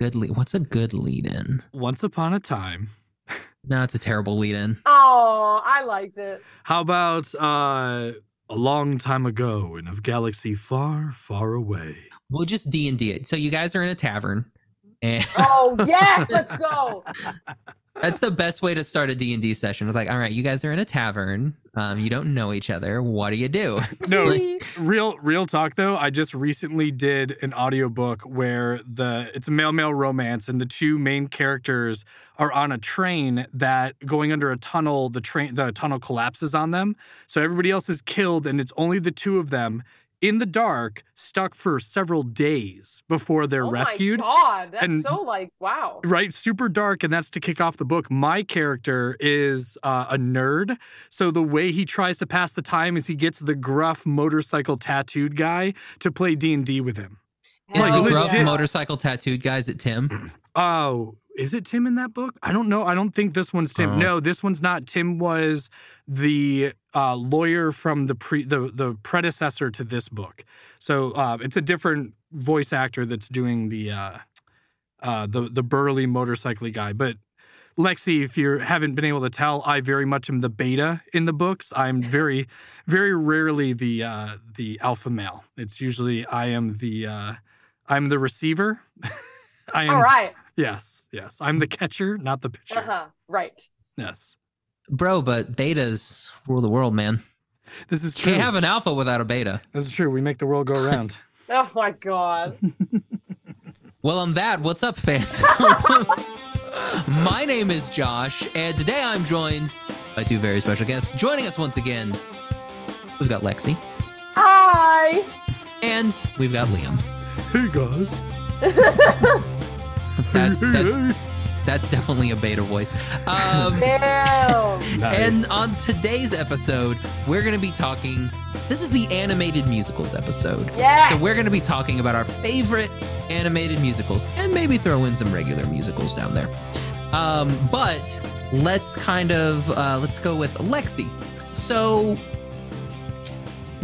good lead? What's a good lead in? Once upon a time. No, it's a terrible lead in. Oh, I liked it. How about uh, a long time ago in a galaxy far, far away? We'll just D and D it. So you guys are in a tavern, and Oh yes, let's go. that's the best way to start a D and D session. It's like, all right, you guys are in a tavern. Um, you don't know each other. What do you do? No, Sweet. real real talk though. I just recently did an audiobook where the it's a male male romance and the two main characters are on a train that going under a tunnel. The train the tunnel collapses on them, so everybody else is killed, and it's only the two of them in the dark, stuck for several days before they're oh rescued. My God, that's And- so like wow. Right, super dark, and that's to kick off the book. My character is uh, a nerd, so the way he tries to pass the time is he gets the gruff motorcycle tattooed guy to play D and D with him. Is Like, the Hell gruff motorcycle tattooed guys at Tim? Oh, is it Tim in that book? I don't know. I don't think this one's Tim. Oh. No, this one's not. Tim was the uh, lawyer from the pre the the predecessor to this book. So uh, it's a different voice actor that's doing the uh, uh, the the burly motorcycly guy. But Lexi, if you haven't been able to tell, I very much am the beta in the books. I'm very, very rarely the uh, the alpha male. It's usually I am the uh, I'm the receiver. I am All right. Yes, yes. I'm the catcher, not the pitcher. Uh huh. Right. Yes. Bro, but betas rule the world, man. This is true. Can't have an alpha without a beta. this is true. We make the world go around. Oh my God. Well, on that, what's up, fans? My name is Josh, and today I'm joined by two very special guests. Joining us once again, we've got Lexi, Hi. and we've got Liam. hey guys. That's that's that's definitely a beta voice. Um, Damn. And on today's episode, we're going to be talking. This is the animated musicals episode. Yes. So we're going to be talking about our favorite animated musicals and maybe throw in some regular musicals down there. Um, but let's kind of uh, let's go with Lexi. So,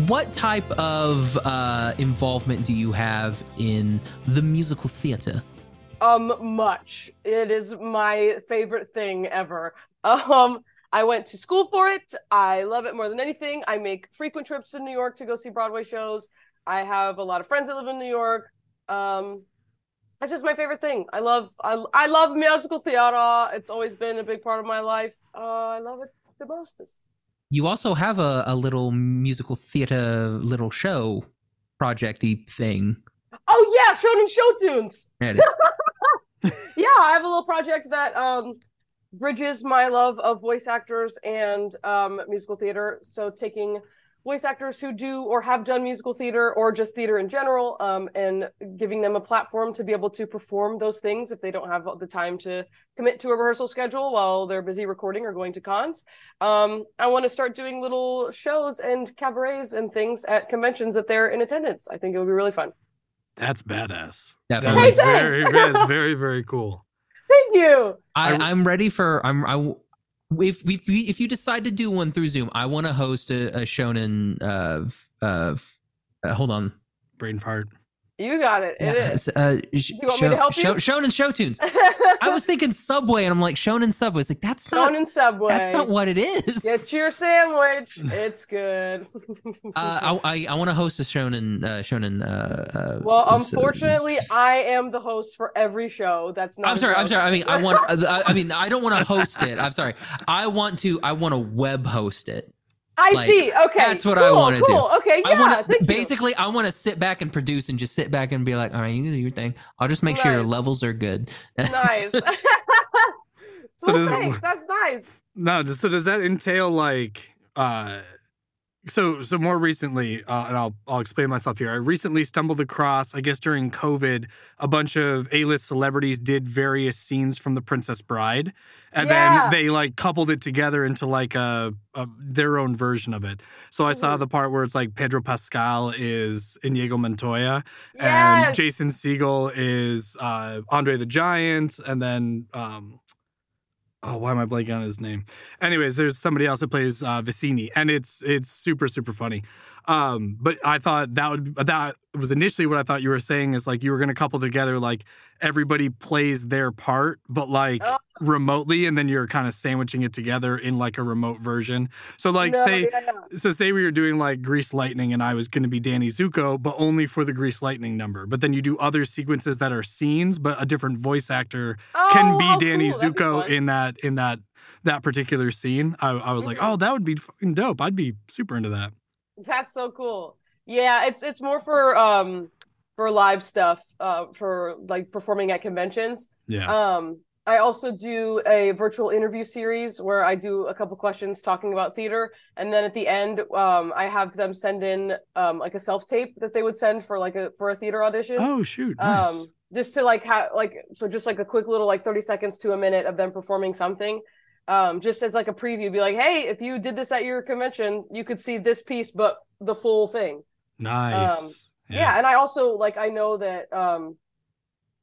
what type of uh, involvement do you have in the musical theater? Um, much. It is my favorite thing ever. Um, I went to school for it. I love it more than anything. I make frequent trips to New York to go see Broadway shows. I have a lot of friends that live in New York. Um, that's just my favorite thing. I love I, I love musical theater. It's always been a big part of my life. Uh, I love it the most. You also have a, a little musical theater little show projecty thing. Oh yeah, Shonen Show Tunes. Yeah, I have a little project that um bridges my love of voice actors and um musical theater. So taking voice actors who do or have done musical theater or just theater in general um and giving them a platform to be able to perform those things if they don't have the time to commit to a rehearsal schedule while they're busy recording or going to cons. Um I want to start doing little shows and cabarets and things at conventions that they're in attendance. I think it would be really fun. That's badass. Definitely. That is Hey, very, thanks. that's very, very cool. Thank you. I, I- I'm ready for I'm I, if if we, if you decide to do one through Zoom, I want to host a, a shonen of of uh, hold on. Brain fart. You got it. It is. It's, Uh, sh- you want me to help you? Show, shonen show tunes. I was thinking Subway, and I'm like Shonen Subway. It's like that's not Shonen Subway. that's not what it is. Get your sandwich. It's good. uh, I I, I want to host a shonen uh, shonen. Uh, uh, well, s- unfortunately, I am the host for every show. That's not. I'm sorry. I'm sorry. I mean, I want. I, I mean, I don't want to host it. I'm sorry. I want to. I want to web host it. I like, see. Okay, that's what cool, I wanna do. cool. Okay, yeah. I want thank to you. basically. I want to sit back and produce and just sit back and be like, all right, you do your thing. I'll just make sure your levels are good. nice. So well, does it- thanks. That's nice. No, just- so does that entail like uh so so more recently, uh, and I'll I'll explain myself here. I recently stumbled across, I guess during COVID, a bunch of A-list celebrities did various scenes from The Princess Bride, and Yeah. then they like coupled it together into like a, a their own version of it. So I saw Mhm. the part where it's like Pedro Pascal is Inigo Montoya, and Jason Segel is uh, Andre the Giant, and then um, oh, why am I blanking on his name? Anyways, there's somebody else that plays uh, Vizzini, and it's it's super super funny. Um, but I thought that would that was initially what I thought you were saying is like you were gonna couple together like everybody plays their part, but like Oh. remotely, and then you're kind of sandwiching it together in like a remote version. So like No, say yeah. so say we were doing like Grease Lightning and I was gonna be Danny Zuko, but only for the Grease Lightning number. But then you do other sequences that are scenes, but a different voice actor can Oh, be how Danny cool. That'd be Zuko in that in that that particular scene. I, I was like, Mhm. oh, that would be fucking dope. I'd be super into that. That's so cool. Yeah, it's it's more for um for live stuff, uh for like performing at conventions. Yeah. Um I also do a virtual interview series where I do a couple questions talking about theater and then at the end um I have them send in um like a self-tape that they would send for like a for a theater audition. oh shoot, nice. um just to like have like so just like a quick little like 30 seconds to a minute of them performing something um just as like a preview be like hey if you did this at your convention you could see this piece but the full thing nice. yeah. and i also like i know that um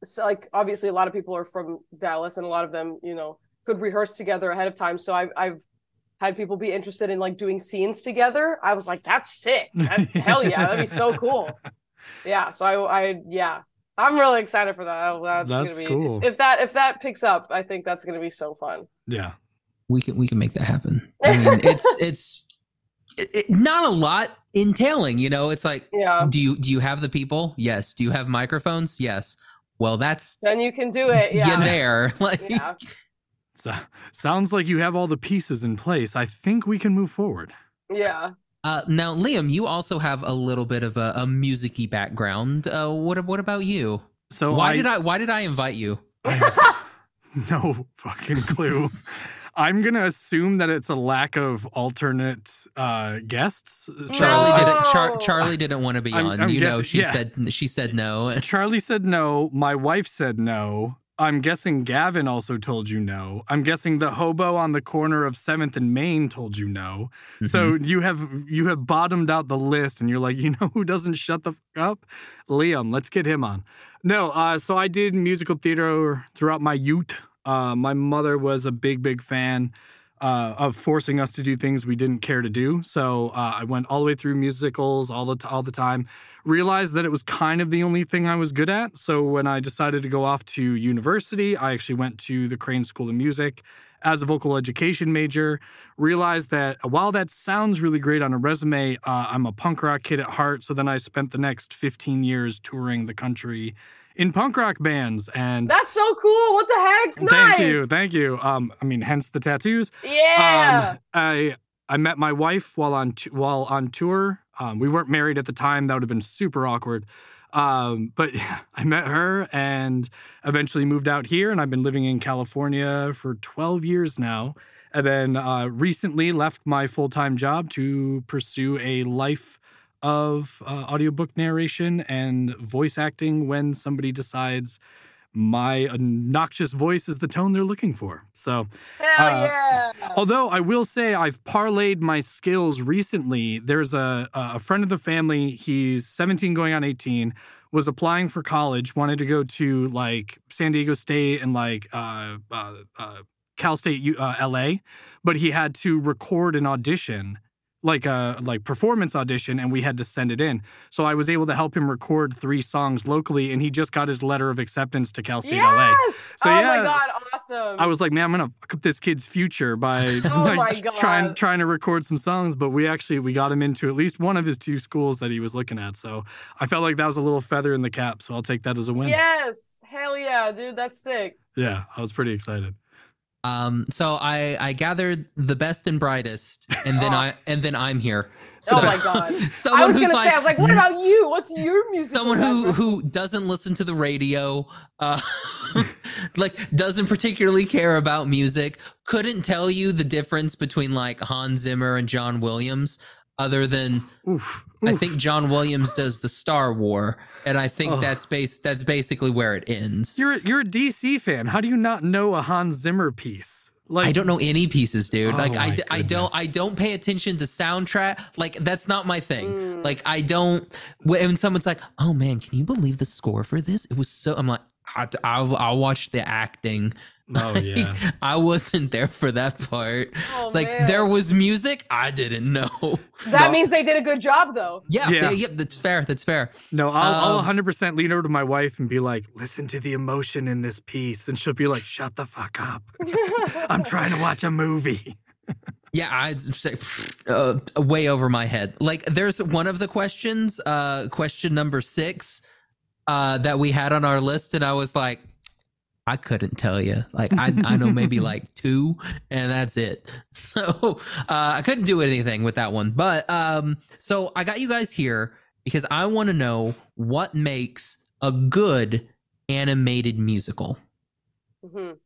so like obviously a lot of people are from dallas and a lot of them you know could rehearse together ahead of time so i've i've had people be interested in like doing scenes together i was like that's sick That- hell yeah that'd be so cool yeah so i i yeah i'm really excited for that that's, That's gonna be cool. if that if that picks up i think that's gonna be so fun Yeah. We can we can make that happen. I mean, it's it's it, it- not a lot entailing. You know, it's like, yeah do you do you have the people? Yes. Do you have microphones? Yes. Well, that's then you can do it yeah. yeah there. Like, yeah So, sounds like you have all the pieces in place. I think we can move forward. yeah Uh, now, Liam, you also have a little bit of a, a musicy background. Uh, what what about you? So why I, did I why did I invite you? I have no fucking clue. I'm gonna assume that it's a lack of alternate uh, guests. Charlie No! didn't. Char- Charlie didn't want to be I'm- on. I'm you know, she yeah. said she said no. Charlie said no. My wife said no. I'm guessing Gavin also told you no. I'm guessing the hobo on the corner of Seventh and Main told you no. So Mm-hmm. you have you have bottomed out the list, and you're like, you know who doesn't shut the fuck up? Liam. Let's get him on. No. Uh, so I did musical theater throughout my youth. Uh, my mother was a big, big fan uh, of forcing us to do things we didn't care to do. So uh, I went all the way through musicals all the t- all the time. Realized that it was kind of the only thing I was good at. So when I decided to go off to university, I actually went to the Crane School of Music as a vocal education major. Realized that while that sounds really great on a resume, uh, I'm a punk rock kid at heart. So then I spent the next 15 years touring the country in punk rock bands and. that's so cool what the heck Nice. Thank you, thank you. Um, I mean, hence the tattoos. yeah Um, I I met my wife while on t- while on tour. Um, we weren't married at the time. That would have been super awkward. Um, but I met her and eventually moved out here, and I've been living in California for 12 years now. And then uh, recently left my full time job to pursue a life of uh, audiobook narration and voice acting when somebody decides my obnoxious voice is the tone they're looking for. So, hell uh, yeah Although I will say I've parlayed my skills recently. There's a a friend of the family. He's 17, going on 18. Was applying for college. Wanted to go to like San Diego State and like uh, uh, uh, Cal State, uh, LA, but he had to record an audition, like a like performance audition, and we had to send it in. So I was able to help him record three songs locally, and he just got his letter of acceptance to Cal State LA. yes So, oh yeah, my god awesome I was like, man, I'm gonna fuck up this kid's future by Oh like, trying trying to record some songs. But we actually we got him into at least one of his two schools that he was looking at. So I felt like that was a little feather in the cap. So I'll take that as a win. yes hell yeah dude that's sick Yeah, I was pretty excited. Um, so I I gathered the best and brightest, and then Oh. I and then I'm here. So, oh my god someone I was gonna like say, I was like, what about you? What's your music? someone who who doesn't listen to the radio, uh, like doesn't particularly care about music, couldn't tell you the difference between like Hans Zimmer and John Williams, other than Oof. I think John Williams does the Star War, and I think Ugh. that's base that's basically where it ends. you're you're a DC fan. How do you not know a Hans Zimmer piece? Like I don't know any pieces, dude. Oh like I, my d- I don't I don't pay attention to soundtrack. Like that's not my thing. Mm. Like I don't when someone's like, "Oh man, can you believe the score for this? It was so." I'm like, I, I'll, I'll watch the acting. Oh yeah. I wasn't there for that part. Oh, it's like man. there was music. I didn't know. That No. means they did a good job, though. Yeah, Yeah. yeah, yeah, that's fair. That's fair. No, I'll, Um, I'll 100% lean over to my wife and be like, listen to the emotion in this piece. And she'll be like, shut the fuck up. I'm trying to watch a movie. Yeah, I'd say uh, way over my head. Like, there's one of the questions, uh, question number six, uh, that we had on our list, and I was like, I couldn't tell you. Like, I, I know maybe like two, and that's it. So, uh, I couldn't do anything with that one. But, um, so I got you guys here because I want to know what makes a good animated musical. Mhm.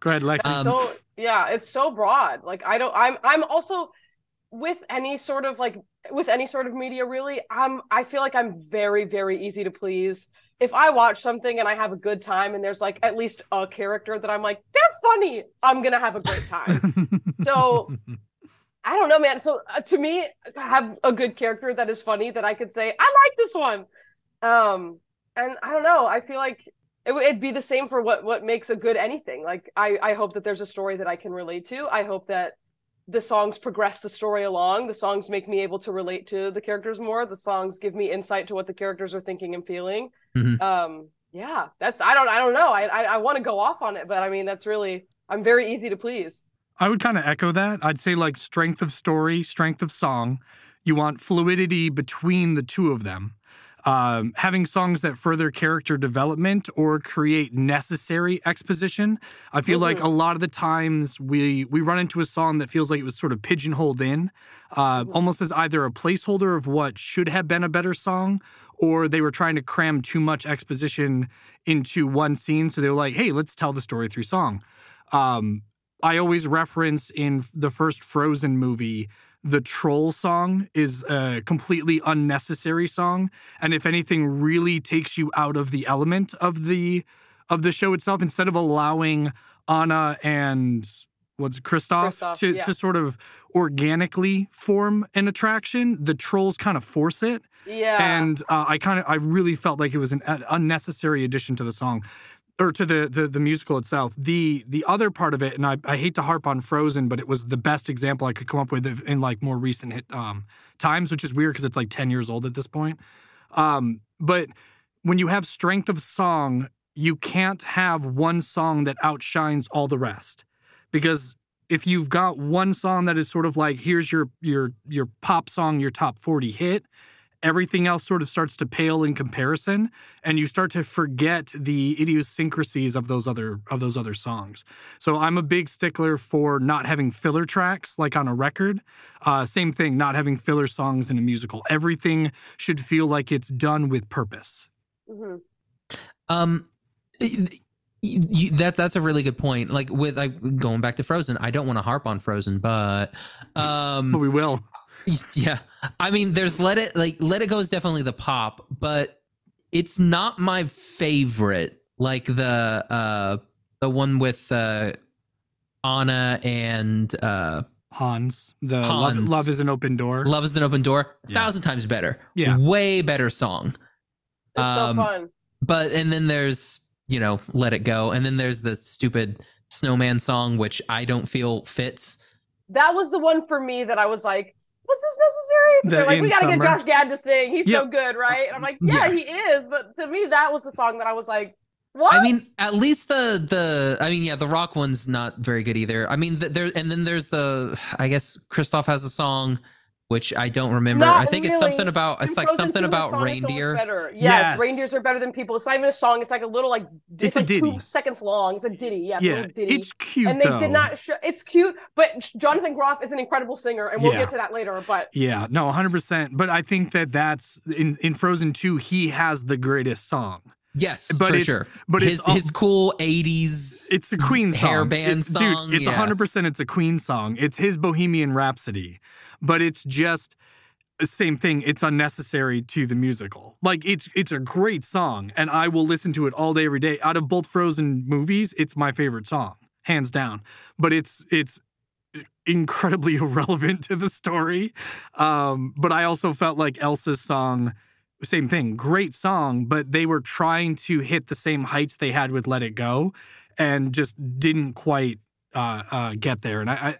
Go ahead, Lexi. Um, so yeah, it's so broad. Like I don't. I'm. I'm also with any sort of like with any sort of media. Really, I'm. I feel like I'm very very easy to please. If I watch something and I have a good time, and there's like at least a character that I'm like, they're funny, I'm gonna have a great time. so I don't know, man. So uh, to me, have a good character that is funny that I could say I like this one. Um, and I don't know. I feel like it, would- it'd be the same for what what makes a good anything. Like I I hope that there's a story that I can relate to. I hope that the songs progress the story along. The songs make me able to relate to the characters more. The songs give me insight to what the characters are thinking and feeling. Mhm. Um, yeah, that's I don't I don't know. I I, I want to go off on it, but I mean that's really I'm very easy to please. I would kind of echo that. I'd say like strength of story, strength of song. You want fluidity between the two of them. Um, having songs that further character development or create necessary exposition. I feel like a lot of the times we we run into a song that feels like it was sort of pigeonholed in, uh, almost as either a placeholder of what should have been a better song, or they were trying to cram too much exposition into one scene. So they were like, "Hey, let's tell the story through song." Um, I always reference in the first Frozen movie, the troll song is a completely unnecessary song, and if anything, really takes you out of the element of the of the show itself. Instead of allowing Anna and what's Kristoff, to, yeah. to sort of organically form an attraction, the trolls kind of force it Yeah. and uh, I kind of I really felt like it was an unnecessary addition to the song or to the, the the musical itself. The the other part of it, and I, I hate to harp on Frozen, but it was the best example I could come up with in like more recent hit, um, times, which is weird because it's like ten years old at this point. Um, but when you have strength of song, you can't have one song that outshines all the rest because if you've got one song that is sort of like here's your your your pop song, your top 40 hit, everything else sort of starts to pale in comparison and you start to forget the idiosyncrasies of those other of those other songs. So I'm a big stickler for not having filler tracks like on a record. Uh, same thing, not having filler songs in a musical. Everything should feel like it's done with purpose. Mhm. Um, y- y- y- that that's a really good point. Like with like going back to Frozen, I don't want to harp on Frozen, but But um, we will. yeah, I mean, there's Let It like Let It Go is definitely the pop, but it's not my favorite. Like the uh the one with uh Anna and uh Hans, the Love, Hans. Love is an open door. Love is an Open Door, a Yeah. thousand times better. Yeah. way better song. It's Um, so fun. but and then there's you know let it go and then there's the stupid snowman song which i don't feel fits That was the one for me that I was like, was this necessary? But The They're like, we gotta Summer? get Josh Gad to sing. He's so good, right? And I'm like, yeah, Yeah. he is. But to me, that was the song that I was like, what? i mean at least the the i mean yeah the rock one's not very good either i mean th- there and then there's the i guess Kristoff has a song which i don't remember Not i think it's something about In it's like something about song is so reindeer. Yes, Yes. reindeers are better than people. It's not even a song. It's like a little like It's a like ditty. two seconds long. It's a ditty. Yeah, it's a yeah, little ditty. it's cute and they though. did not show. It's cute, but Jonathan Groff is an incredible singer, and we'll Yeah. get to that later. But Yeah, no, 100%. But I think that that's in, in Frozen 2, he has the greatest song. Yes But for it's- sure but his it's all- his cool 80s It's a Queen song. Hair band It- song, Dude, it's yeah. 100% it's a Queen song. It's his Bohemian Rhapsody. But it's just the same thing. It's unnecessary to the musical. Like it's it's a great song and I will listen to it all day every day. Out of both Frozen movies, it's my favorite song, hands down. But it's it's incredibly irrelevant to the story. Um, but I also felt like Elsa's song same thing, great song, but they were trying to hit the same heights they had with Let It Go, and just didn't quite uh, uh, get there. And I, I,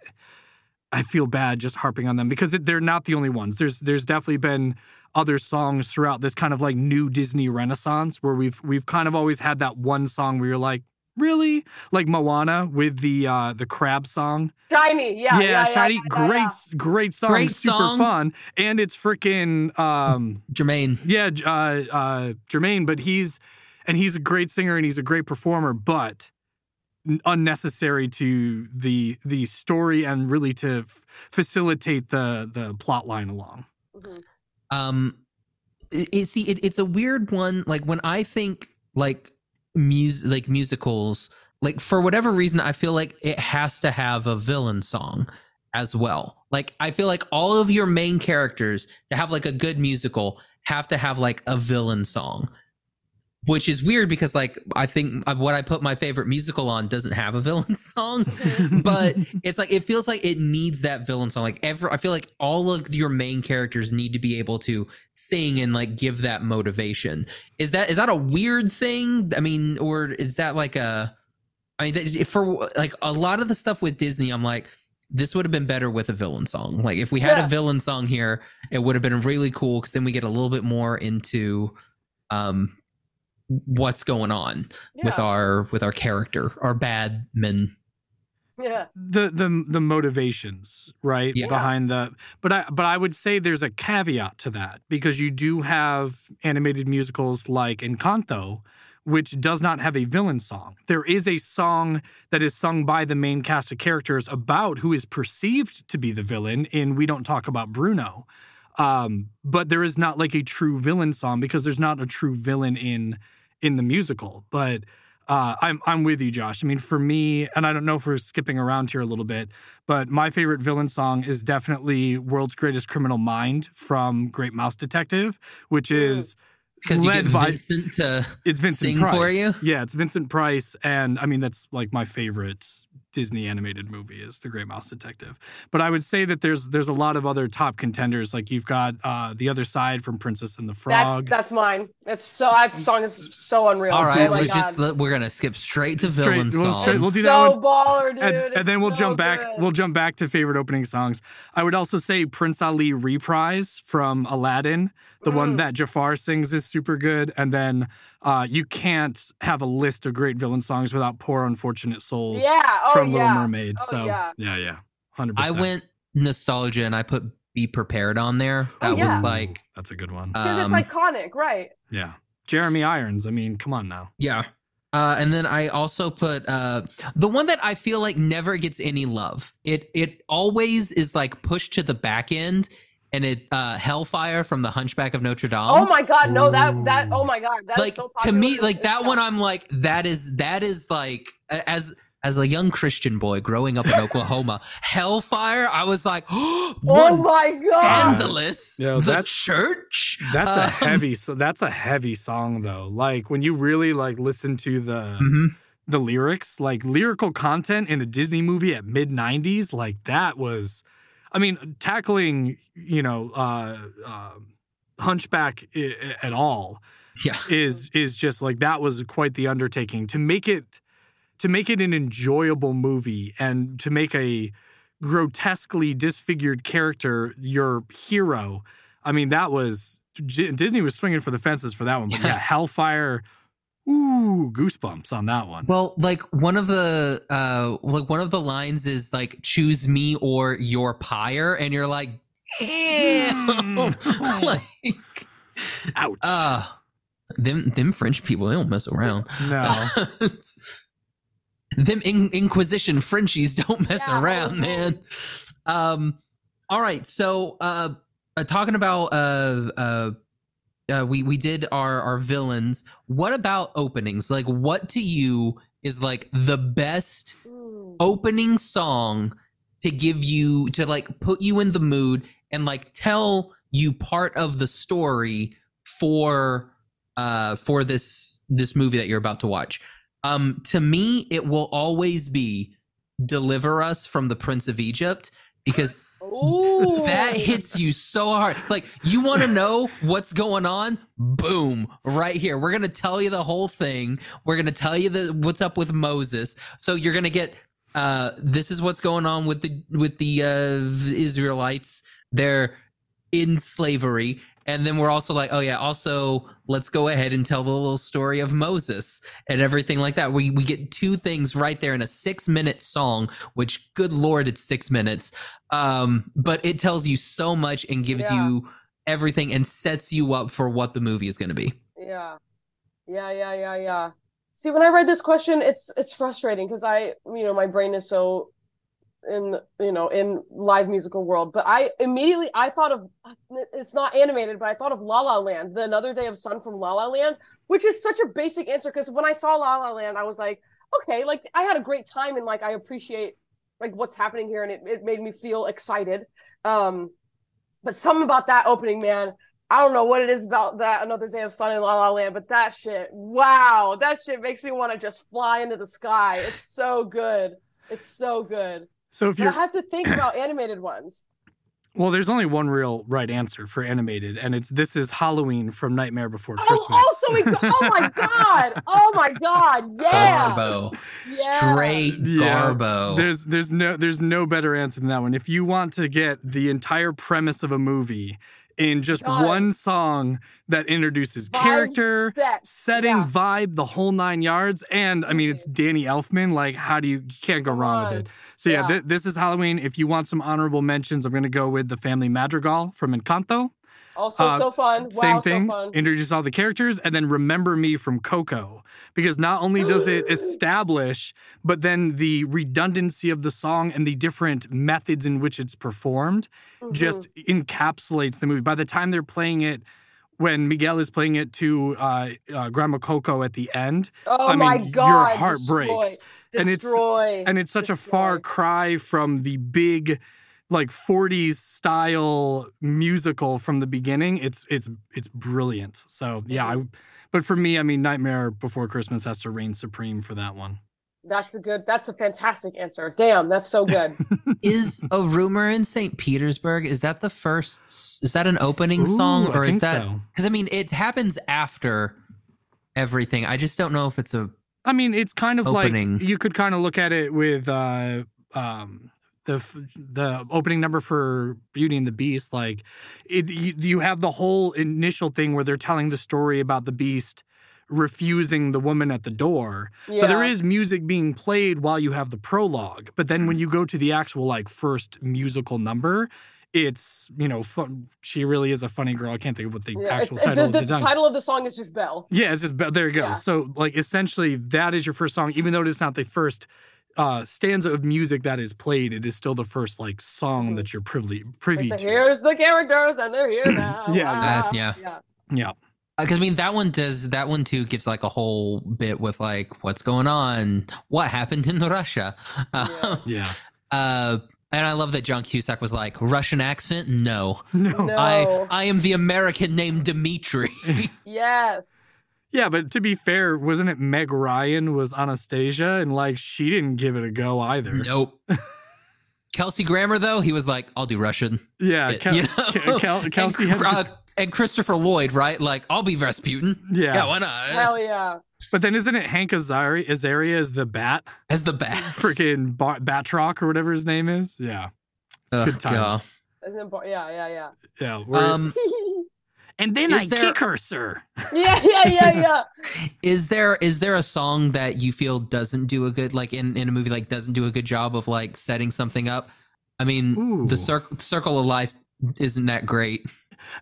I feel bad just harping on them because they're not the only ones. There's there's definitely been other songs throughout this kind of like new Disney renaissance where we've we've kind of always had that one song where you're like, really, like Moana with the uh, the crab song. Shiny, yeah, yeah, yeah shiny, yeah, great, yeah. great song, Great super song. fun, and it's freaking um, Jemaine. yeah, uh, uh, Jemaine, but he's and he's a great singer and he's a great performer, but unnecessary to the the story and really to f- facilitate the the plot line along. Mhm. um it, it- see it, it's a weird one like when i think like music like musicals like for whatever reason i feel like it has to have a villain song as well. Like i feel like all of your main characters to have like a good musical have to have like a villain song which is weird because like i think uh, what i put my favorite musical on doesn't have a villain song but it's like it feels like it needs that villain song. Like ever i feel like all of your main characters need to be able to sing and like give that motivation. Is that is that a weird thing? I mean or is that like a i mean for like a lot of the stuff with disney i'm like this would have been better with a villain song. Like if we had Yeah. a villain song here it would have been really cool because then we get a little bit more into um what's going on with our with our character our bad men yeah. the the the motivations right Yeah. behind the but I but I would say there's a caveat to that because you do have animated musicals like Encanto which does not have a villain song. There is a song that is sung by the main cast of characters about who is perceived to be the villain in We Don't Talk About Bruno. Um, but there is not like a true villain song because there's not a true villain in in the musical. But uh, I'm I'm with you, Josh. I mean, for me, and I don't know if we're skipping around here a little bit, but my favorite villain song is definitely "World's Greatest Criminal Mind" from Great Mouse Detective, which is because you get by Vincent to it's Vincent sing Price. for you? Yeah, it's Vincent Price, and I mean that's like my favorite Disney animated movie is The Great Mouse Detective. But I would say that there's there's a lot of other top contenders. Like you've got uh, the other side from Princess and the Frog. That's that's mine. That's so that song is so unreal. All right, oh right my let's just we're gonna skip straight to Straight- villain we'll song straight- we'll do so that one. baller, dude. and, and then we'll so jump back. good. We'll jump back to favorite opening songs. I would also say Prince Ali reprise from Aladdin. The one Mm. that Jafar sings is super good. And then uh, you can't have a list of great villain songs without Poor Unfortunate Souls Yeah. Oh from yeah. Little Mermaid. Oh, so yeah. yeah, yeah, hundred i went nostalgia and i put be prepared on there that Oh, yeah. was like that's a good one. Because um, it's iconic, right? yeah, Jeremy Irons. I mean, come on now. yeah uh, and then I also put uh, the one that I feel like never gets any love. It it always is like pushed to the back end, and it uh, Hellfire from the Hunchback of Notre Dame. oh my god, no, that that oh my god, that's like so to me like that yeah. one i'm like that is that is like as as a young christian boy growing up in oklahoma hellfire i was like oh my God. scandalous Yeah, the that's- church That's a Um, heavy. So that's a heavy song though. Like when you really like listen to the. mhm. the lyrics, like lyrical content in a Disney movie at mid 90s, like that was, I mean, tackling, you know, uh, uh, Hunchback I- at all yeah is is just like that was quite the undertaking to make it to make it an enjoyable movie and to make a grotesquely disfigured character your hero. I mean, that was Disney was swinging for the fences for that one. But Yeah. yeah, Hellfire, ooh, goosebumps on that one. well like one of the uh like one of the lines is like choose me or your pyre and you're like damn Mm. like Ouch. uh them them french people they don't mess around no. them in- inquisition frenchies don't mess Yeah, around man um all right so uh, uh talking about uh uh uh, we we did our our villains. What about openings? Like, what to you is like the best Mm. opening song to give you to like put you in the mood and like tell you part of the story for uh for this this movie that you're about to watch um to me it will always be deliver us from the prince of egypt because Ooh. that hits you so hard. Like you want to know what's going on? Boom, right here. We're gonna tell you the whole thing. We're gonna tell you the what's up with Moses. So you're gonna get uh this is what's going on with the with the uh Israelites. They're in slavery. And then we're also like, oh yeah, also let's go ahead and tell the little story of Moses and everything like that. We we get two things right there in a six minute song, which good lord, it's six minutes. Um, but it tells you so much and gives Yeah. you everything and sets you up for what the movie is gonna be. Yeah. Yeah, yeah, yeah, yeah. See, when I read this question, it's it's frustrating because I, you know, my brain is so in, you know, in live musical world. But I immediately I thought of it's not animated, but I thought of La La Land, the Another Day of Sun from La La Land, which is such a basic answer because when I saw La La Land, I was like, okay, like I had a great time and like I appreciate like what's happening here and it, it made me feel excited. Um, but something about that opening, man, I don't know what it is about that Another Day of Sun in La La Land, but that shit, wow, that shit makes me want to just fly into the sky. It's so good. It's so good. So if you're have to think about animated ones. well, there's only one real right answer for animated, and it's this is Halloween from Nightmare Before Christmas. Oh, Christmas. also, we oh my god, oh my god, yeah, Garbo. Yeah. Straight Yeah. Garbo. There's there's no there's no better answer than that one. If you want to get the entire premise of a movie in just it. one song that introduces Vibe character, set. setting, Yeah. vibe, the whole nine yards, and I mean it's mm-hmm. Danny Elfman. Like, how do you, you can't go Come wrong with it. So yeah, Yeah. thi- this is Halloween. If you want some honorable mentions, I'm gonna go with the Family Madrigal from Encanto. Also, Uh, so fun. Same wow, thing. so fun. Introduce all the characters and then remember me from Coco. Because not only does it establish, but then the redundancy of the song and the different methods in which it's performed Mhm. just encapsulates the movie. By the time they're playing it, when Miguel is playing it to uh, uh, Grandma Coco at the end, oh I my mean, your heart destroy, breaks. And it's- destroy, and it's such a far cry from the big like 40s style musical from the beginning it's it's it's brilliant so yeah I, but for me i mean nightmare before christmas has to reign supreme for that one That's a good. That's a fantastic answer. Damn, that's so good. is a rumor in St. Petersburg? Is that the first? Is that an opening song, Ooh, I or is think that? so. Because I mean, it happens after everything. I just don't know if it's a. i mean it's kind of Opening. like you could kind of look at it with uh um the the opening number for Beauty and the Beast, like it, you, you have the whole initial thing where they're telling the story about the Beast refusing the woman at the door. So there is music being played while you have the prologue, but then when you go to the actual like first musical number, it's you know fun, she really is a funny girl. I can't think of what the Yeah, actual title the, of the the title of the song is just Belle. Yeah, it's just Belle. there you go. Yeah. So like essentially that is your first song, even though it is not the first uh, stanza of music that is played. It is still the first like song Mhm. that you're privy privy Like, to. here's the characters, and they're here now. Yeah, Wow. exactly. Yeah. yeah. Yeah, Because I mean, that one does. That one too gives like a whole bit with like what's going on, what happened in Russia. Uh, yeah. uh, and I love that John Cusack was like Russian accent. No, No. No. I I am the American named Dimitri. Yes. Yeah, but to be fair, wasn't it Meg Ryan was Anastasia and like she didn't give it a go either. nope. Kelsey Grammer though, he was like, I'll do Russian. Yeah, It- Kel- you know? Kel- Kel- Kelsey and, had uh, and Christopher Lloyd, right? Like, I'll be Rasputin. Yeah. yeah why not? Hell yeah. But then isn't it Hank Azaria, Azaria as the bat? As the bat. Freaking ba- Bartok or whatever his name is? Yeah. It's Ugh, good times. God. Isn't bo- yeah, yeah, yeah. Yeah. we're- Um, and then is I there- kick her, sir. yeah, yeah, yeah, yeah. is there is there a song that you feel doesn't do a good like in, in a movie like doesn't do a good job of like setting something up? I mean, Ooh. the circle circle of life isn't that great.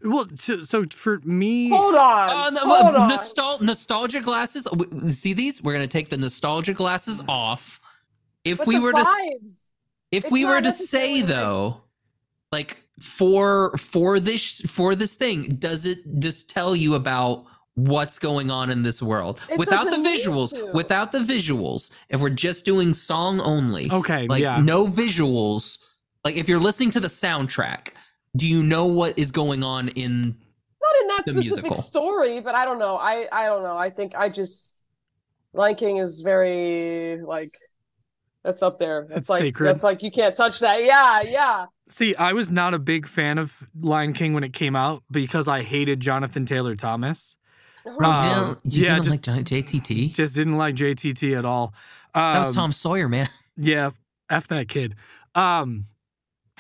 Well, so, so for me, Hold on. Uh, oh, no, hold well, on. nostalgia glasses. See these? We're gonna take the nostalgia glasses off. If But we the were to if It's we were to say though like for for this for this thing does it just tell you about what's going on in this world It without the visuals without the visuals if we're just doing song only okay, like yeah. no visuals like if you're listening to the soundtrack do you know what is going on in Not in that the specific musical. story, but I don't know. I I don't know. I think I just Lion King is very like That's up there. That's It's like sacred. that's like you can't touch that. Yeah, yeah. See, I was not a big fan of Lion King when it came out because I hated Jonathan Taylor Thomas. You Um, didn't, you yeah, didn't just- like JTT? Just didn't like JTT at all. that was Um, Tom Sawyer, man. Yeah, f that kid. Um,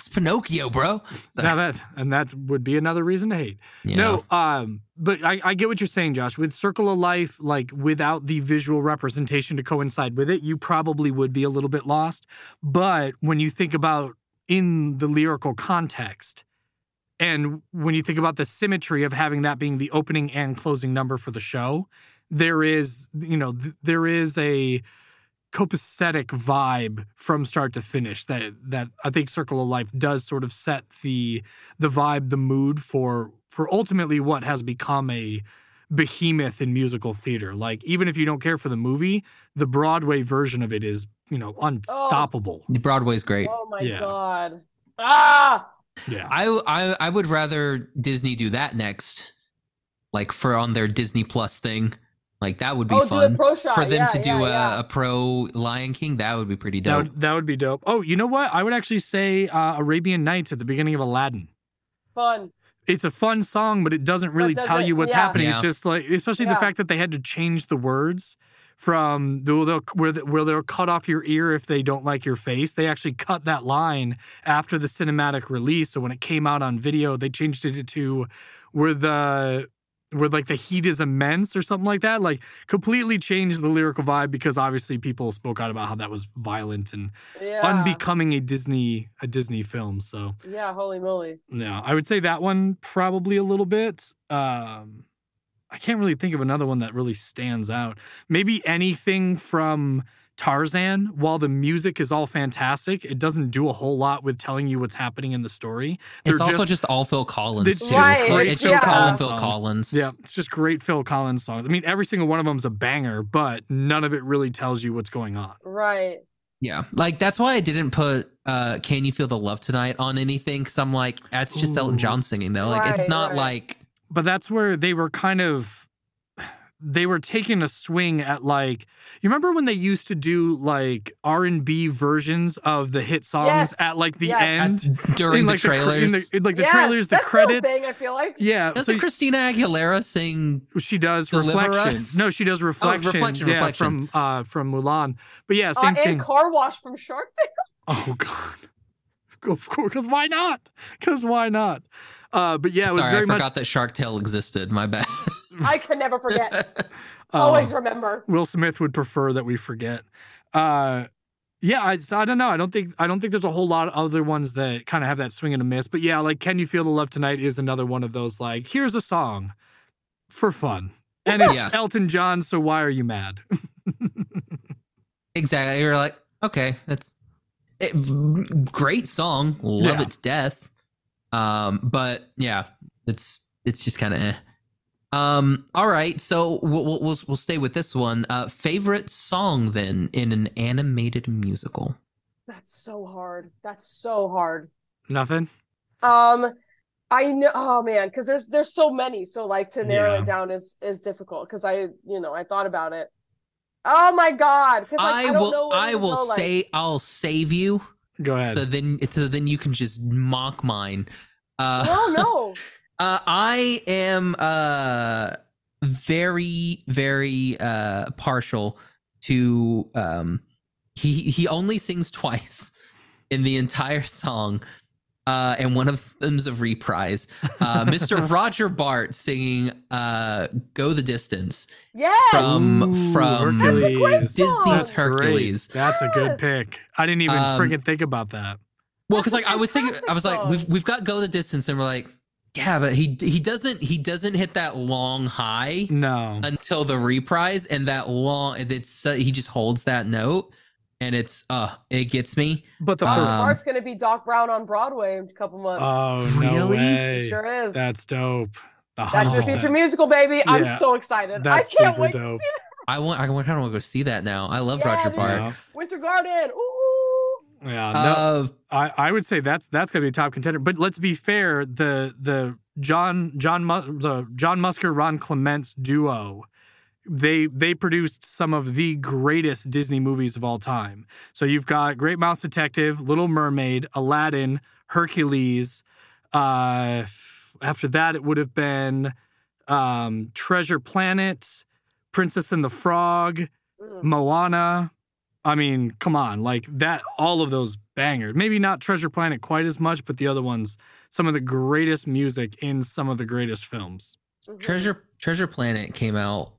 It's Pinocchio, bro. Sorry. now that and that would be another reason to hate. You No, um, but I, I get what you're saying, Josh. With Circle of Life, like without the visual representation to coincide with it, you probably would be a little bit lost. But when you think about in the lyrical context, and when you think about the symmetry of having that being the opening and closing number for the show, there is, you know, th- there is a copacetic vibe from start to finish that that I think Circle of Life does sort of set the the vibe, the mood for for ultimately what has become a behemoth in musical theater. Like even if you don't care for the movie, the Broadway version of it is, you know, unstoppable. Broadway's great. Oh my Yeah. god. Ah. Yeah. I, I I would rather Disney do that next, like for on their Disney Plus thing. Like that would be Oh, fun pro shot. for them yeah, to do yeah, a, yeah. a pro Lion King. That would be pretty That dope. would, that would be dope. Oh, you know what? I would actually say uh, Arabian Nights at the beginning of Aladdin. fun. It's a fun song, but it doesn't really tell doesn't- you what's yeah. happening. It's just like, especially the fact that they had to change the words from the, the, where, the, where they'll cut off your ear if they don't like your face. They actually cut that line after the cinematic release. So when it came out on video, they changed it to where the where like the heat is immense or something like that. Like completely changed the lyrical vibe because obviously people spoke out about how that was violent and Yeah. unbecoming a Disney a Disney film. So yeah, holy moly. no, I would say that one probably a little bit. Um, I can't really think of another one that really stands out. Maybe anything from Tarzan. While the music is all fantastic, it doesn't do a whole lot with telling you what's happening in the story. It's They're also just, all Phil Collins. it's too. just Right, great It's Phil just all Collins Phil. Collins. Yeah, it's just great Phil Collins songs. I mean, every single one of them's a banger, but none of it really tells you what's going on. Right. Yeah, like that's why I didn't put uh "Can You Feel the Love Tonight" on anything because I'm like, that's just Elton John singing though. Like it's not right. like but that's where they were kind of they were taking a swing at like you remember when they used to do like r&b versions of the hit songs Yes. at like the Yes. end during in the like the, cr- trailers. in the, in, like the Yes, trailers the that's credits thing, I feel like. yeah Doesn't so Christina Aguilera sing? she does reflection Us? no she does reflection, Reflection, yeah Reflection. from uh from mulan but yeah same Uh, same and thing car wash from Shark Tank. oh god of course because why not because why not uh but yeah it was Sorry, very I much forgot that Shark Tale existed. My bad. I can never forget. uh, Always remember. Will Smith would prefer that we forget. Uh, yeah, I, so I don't know. I don't think I don't think there's a whole lot of other ones that kind of have that swing and a miss. But yeah, like "Can You Feel the Love Tonight" is another one of those. Like, here's a song for fun, and it's Yeah. Elton John. So why are you mad? exactly. You're like, okay, that's it, great song. Love Yeah. it to death. Um, but yeah, it's it's just kind of eh. Um, all right, so we'll, we'll we'll we'll stay with this one. Uh, favorite song then in an animated musical. That's so hard. That's so hard. Nothing. Um, I know. Oh man, because there's there's so many. So like to narrow Yeah. it down is is difficult. Because I you know I thought about it. Oh my god. Because like, I, I don't will know I will go, like- say I'll save you. Go ahead. So then so then you can just mock mine. Uh, No, no. Uh, I am uh very very uh partial to um he he only sings twice in the entire song. Uh, and one of them's a reprise. Uh, Mr. Roger Bart singing uh, "Go the Distance" Yes. from Ooh, from That's a great Hercules. song. Disney's That's great. Hercules. That's a good pick. I didn't even Um, freaking think about that. Well, because like I was thinking, I was like, we've we've got "Go the Distance," and we're like, yeah, but he he doesn't he doesn't hit that long high. No. until the reprise and that long it's uh, he just holds that note and it's uh it gets me But the Um, perf- Bart's gonna be Doc Brown on Broadway in a couple months. oh no Really? way. sure is. That's dope. Back to the 100%. Future musical, baby. I'm so excited. That's I can't wait dope. to see it. i want i kind of want to go see that now i love Yeah, roger dude. bart Yeah. Winter Garden. Ooh. Yeah, no, uh I, I would say that's that's gonna be a top contender. But let's be fair, the the John John the John Musker Ron Clements duo they they produced some of the greatest Disney movies of all time. So you've got Great Mouse Detective, Little Mermaid, Aladdin, Hercules. Uh, after that, it would have been um, Treasure Planet, Princess and the Frog, Mm. Moana. I mean, come on, like that. All of those bangers. Maybe not Treasure Planet quite as much, but the other ones, some of the greatest music in some of the greatest films. Mhm. Treasure Treasure Planet came out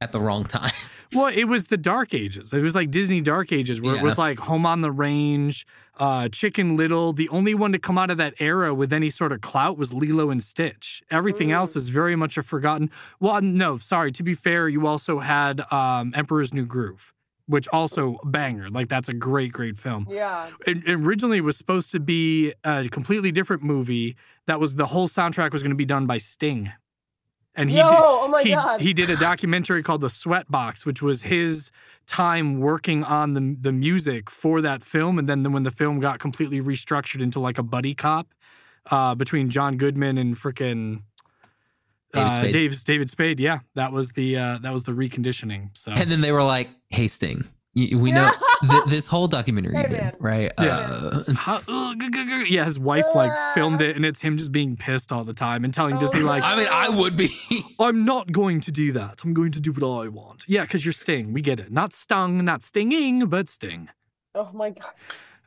at the wrong time. Well, it was the Dark Ages. It was like Disney Dark Ages, where it was like Home on the Range, uh, Chicken Little. The only one to come out of that era with any sort of clout was Lilo and Stitch. Everything else is very much a forgotten. Well, no, sorry. To be fair, you also had um, Emperor's New Groove, which also banger. Like that's a great, great film. Yeah. It it originally was supposed to be a completely different movie. That was the whole soundtrack was going to be done by Sting, and he Yo, did, oh my he, god. he did a documentary called The Sweat Box, which was his time working on the the music for that film. And then when the film got completely restructured into like a buddy cop uh, between John Goodman and frickin' David uh, Spade. David, David Spade. Yeah, that was the uh, that was the reconditioning. So And then they were like, "Hey, Sting, y- we know th- this whole documentary Hey, did, right? Yeah. Uh, How- ugh, g- g- g- yeah, his wife like filmed it, and it's him just being pissed all the time and telling Oh, Disney like, I mean, I would be. I'm not going to do that. I'm going to do what I want. Yeah, because you're Sting. We get it. Not stung, not stinging, but Sting. oh my god.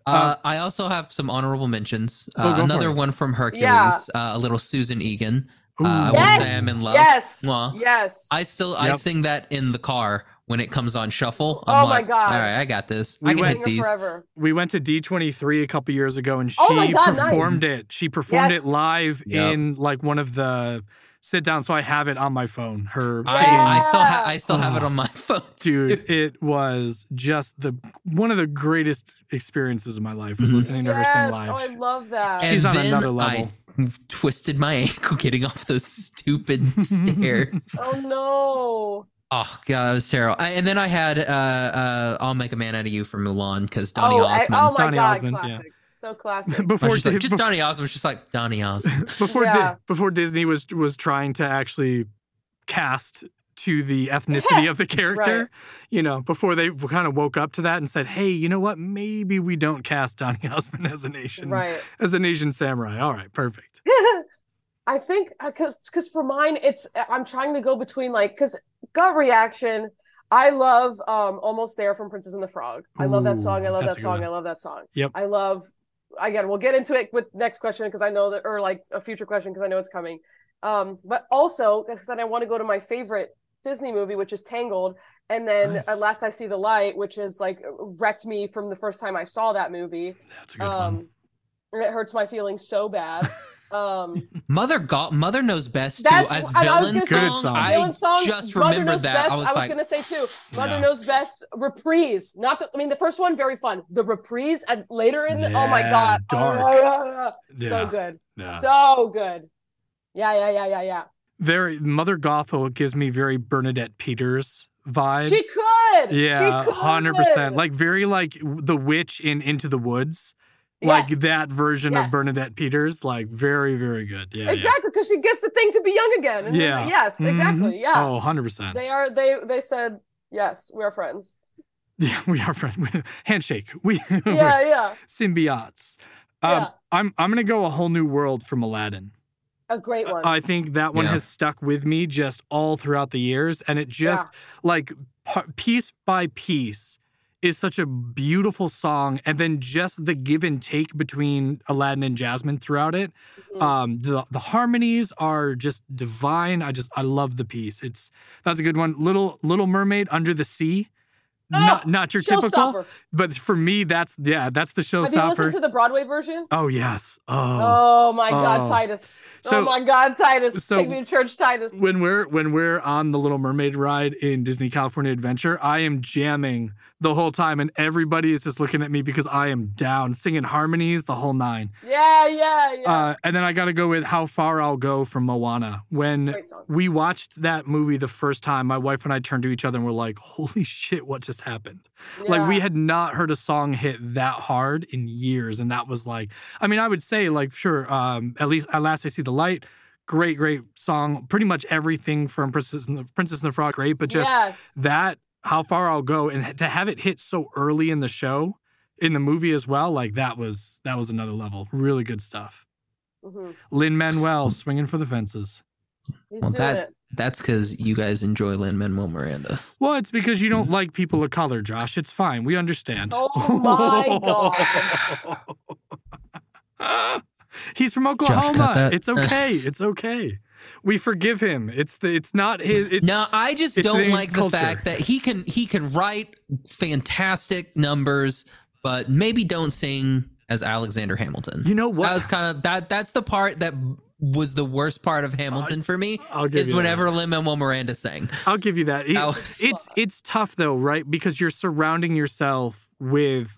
Uh, I also have some honorable mentions. Oh, Uh, go another one from Hercules, Yeah. uh, a little Susan Egan. Uh, I Yes! will say I'm in love. Yes. Well, yes. I still I sing that in the car when it comes on shuffle. I'm Oh my God. All right, I got this. We I can went- hit these. forever. We went to D23 a couple years ago, and she Oh my God, nice. performed it. She performed Yes. it live Yep. in like one of the sit downs. So I have it on my phone. Her I, singing. I still ha- I still have it Oh, on my phone, too. Dude, it was just the one of the greatest experiences of my life was Mhm. listening to her Yes. sing live. Oh, I love that. She's on another level. I twisted my ankle getting off those stupid stairs. oh no. Oh god, that was terrible. I, and then I had uh, uh, "I'll Make a Man Out of You" from Mulan because Donny oh, I- Osmond. oh my Donny god, Osmond, yeah. classic. So classic. Before just, like, just bef- Donny Osmond was just like Donny Osmond. before Di- before Disney was was trying to actually cast to the ethnicity of the character, Right. you know, before they kind of woke up to that and said, "Hey, you know what? Maybe we don't cast Donny Osmond as an Asian right. as an Asian samurai." All right, perfect. I think because because for mine it's I'm trying to go between like because gut reaction. I love um almost there from Princess and the Frog. I love that song. I love that song. one. I love that song. Yep. I love. Again, we'll get into it with next question because I know that, or like a future question because I know it's coming. Um, but also because then I want to go to my favorite Disney movie, which is Tangled, and then Nice. At Last I See the Light, which is like wrecked me from the first time I saw that movie. That's a good one. Um, and it hurts my feelings so bad. Um, Mother God, Mother knows best too. That's- As and I villain gonna say- Good song, song. I Villain song, just Mother remembered Knows that. Best, I was like, gonna say too. Mother Yeah. Knows Best reprise. Not the. I mean, the first one very fun. The reprise and later in the. oh my god, dark. Ah, ah, ah, so Yeah. good, Yeah. so good. Yeah, yeah, yeah, yeah, yeah. Very Mother Gothel gives me very Bernadette Peters vibes. She could. Yeah, hundred percent. Like very like the witch in Into the Woods. Like Yes. that version Yes. of Bernadette Peters. Like very, very good. Yeah. yeah. exactly because she gets the thing to be young again. And then- Yeah. yes, exactly. Mhm. Yeah. Oh, 100%. They are. They they said yes. We're friends. yeah, we are friends. Handshake. We Yeah, yeah. symbiotes. Um, Yeah. I'm I'm gonna go a whole new world from Aladdin. A great one. I think that one Yeah. has stuck with me just all throughout the years, and it just like par- piece by piece is such a beautiful song, and then just the give and take between Aladdin and Jasmine throughout it. Mhm. Um, the the harmonies are just divine. I just I love the piece. It's that's a good one. Little Little Mermaid Under the Sea. not not your typical, but for me that's yeah that's the Have you listened showstopper. to the Broadway version? Oh yes. Oh. Oh my God, Oh. Tituss! So- oh my God, Tituss! so Take me to church, Tituss. when we're when we're on the Little Mermaid ride in Disney California Adventure, I am jamming the whole time, and everybody is just looking at me because I am down, singing harmonies the whole nine. yeah, yeah, yeah. Uh, and then I got to go with "How Far I'll Go" from Moana. When we watched that movie the first time, my wife and I turned to each other and were like, "Holy shit, what just happened?" Like we had not heard a song hit that hard in years, and that was like, I mean, I would say like, sure, um, at least at last I see the light. great, great song. Pretty much everything from Princess and the, Princess and the Frog, great. But just yes. that, how far I'll go, and to have it hit so early in the show, in the movie as well, like that was that was another level. Really good stuff. Mhm. Lin Manuel swinging for the fences. He's Well, that- it. That's because you guys enjoy Lin Manuel Miranda. Well, it's because you don't like people of color, Josh. It's fine. We understand. Oh my god. He's from Oklahoma. that. It's okay. It's okay. We forgive him. It's the it's not his it's no, I just don't like culture. the fact that he can he can write fantastic numbers, but maybe don't sing as Alexander Hamilton. You know what? That was kind of that. That's the part that was the worst part of Hamilton for me. I'll give Is you whenever Lin Manuel Miranda sang. I'll give you that. It- That was- it's it's tough though, right? Because you're surrounding yourself with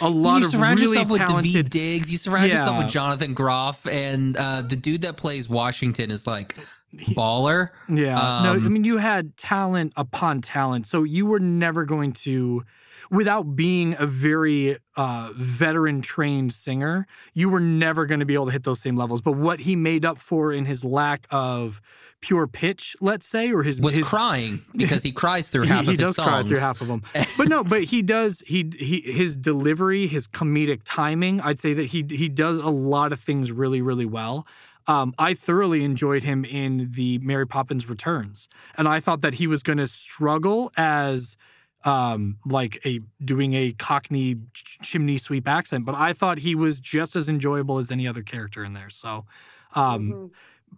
a lot you of surround really yourself with David talented Diggs. You surround yourself with Jonathan Groff, and uh, the dude that plays Washington is like baller. Yeah. no, I Um, mean, you had talent upon talent. So you were never going to, without being a very uh, veteran trained singer, you were never going to be able to hit those same levels. But what he made up for in his lack of pure pitch, let's say, or his. Was his, crying because he cries through half he of his songs. He does cry through half of them but no but he does he he his delivery his comedic timing i'd say that he he does a lot of things really really well um, I thoroughly enjoyed him in the Mary Poppins Returns, and I thought that he was going to struggle as um, like a doing a Cockney ch- chimney sweep accent, but I thought he was just as enjoyable as any other character in there. So, um, Mhm.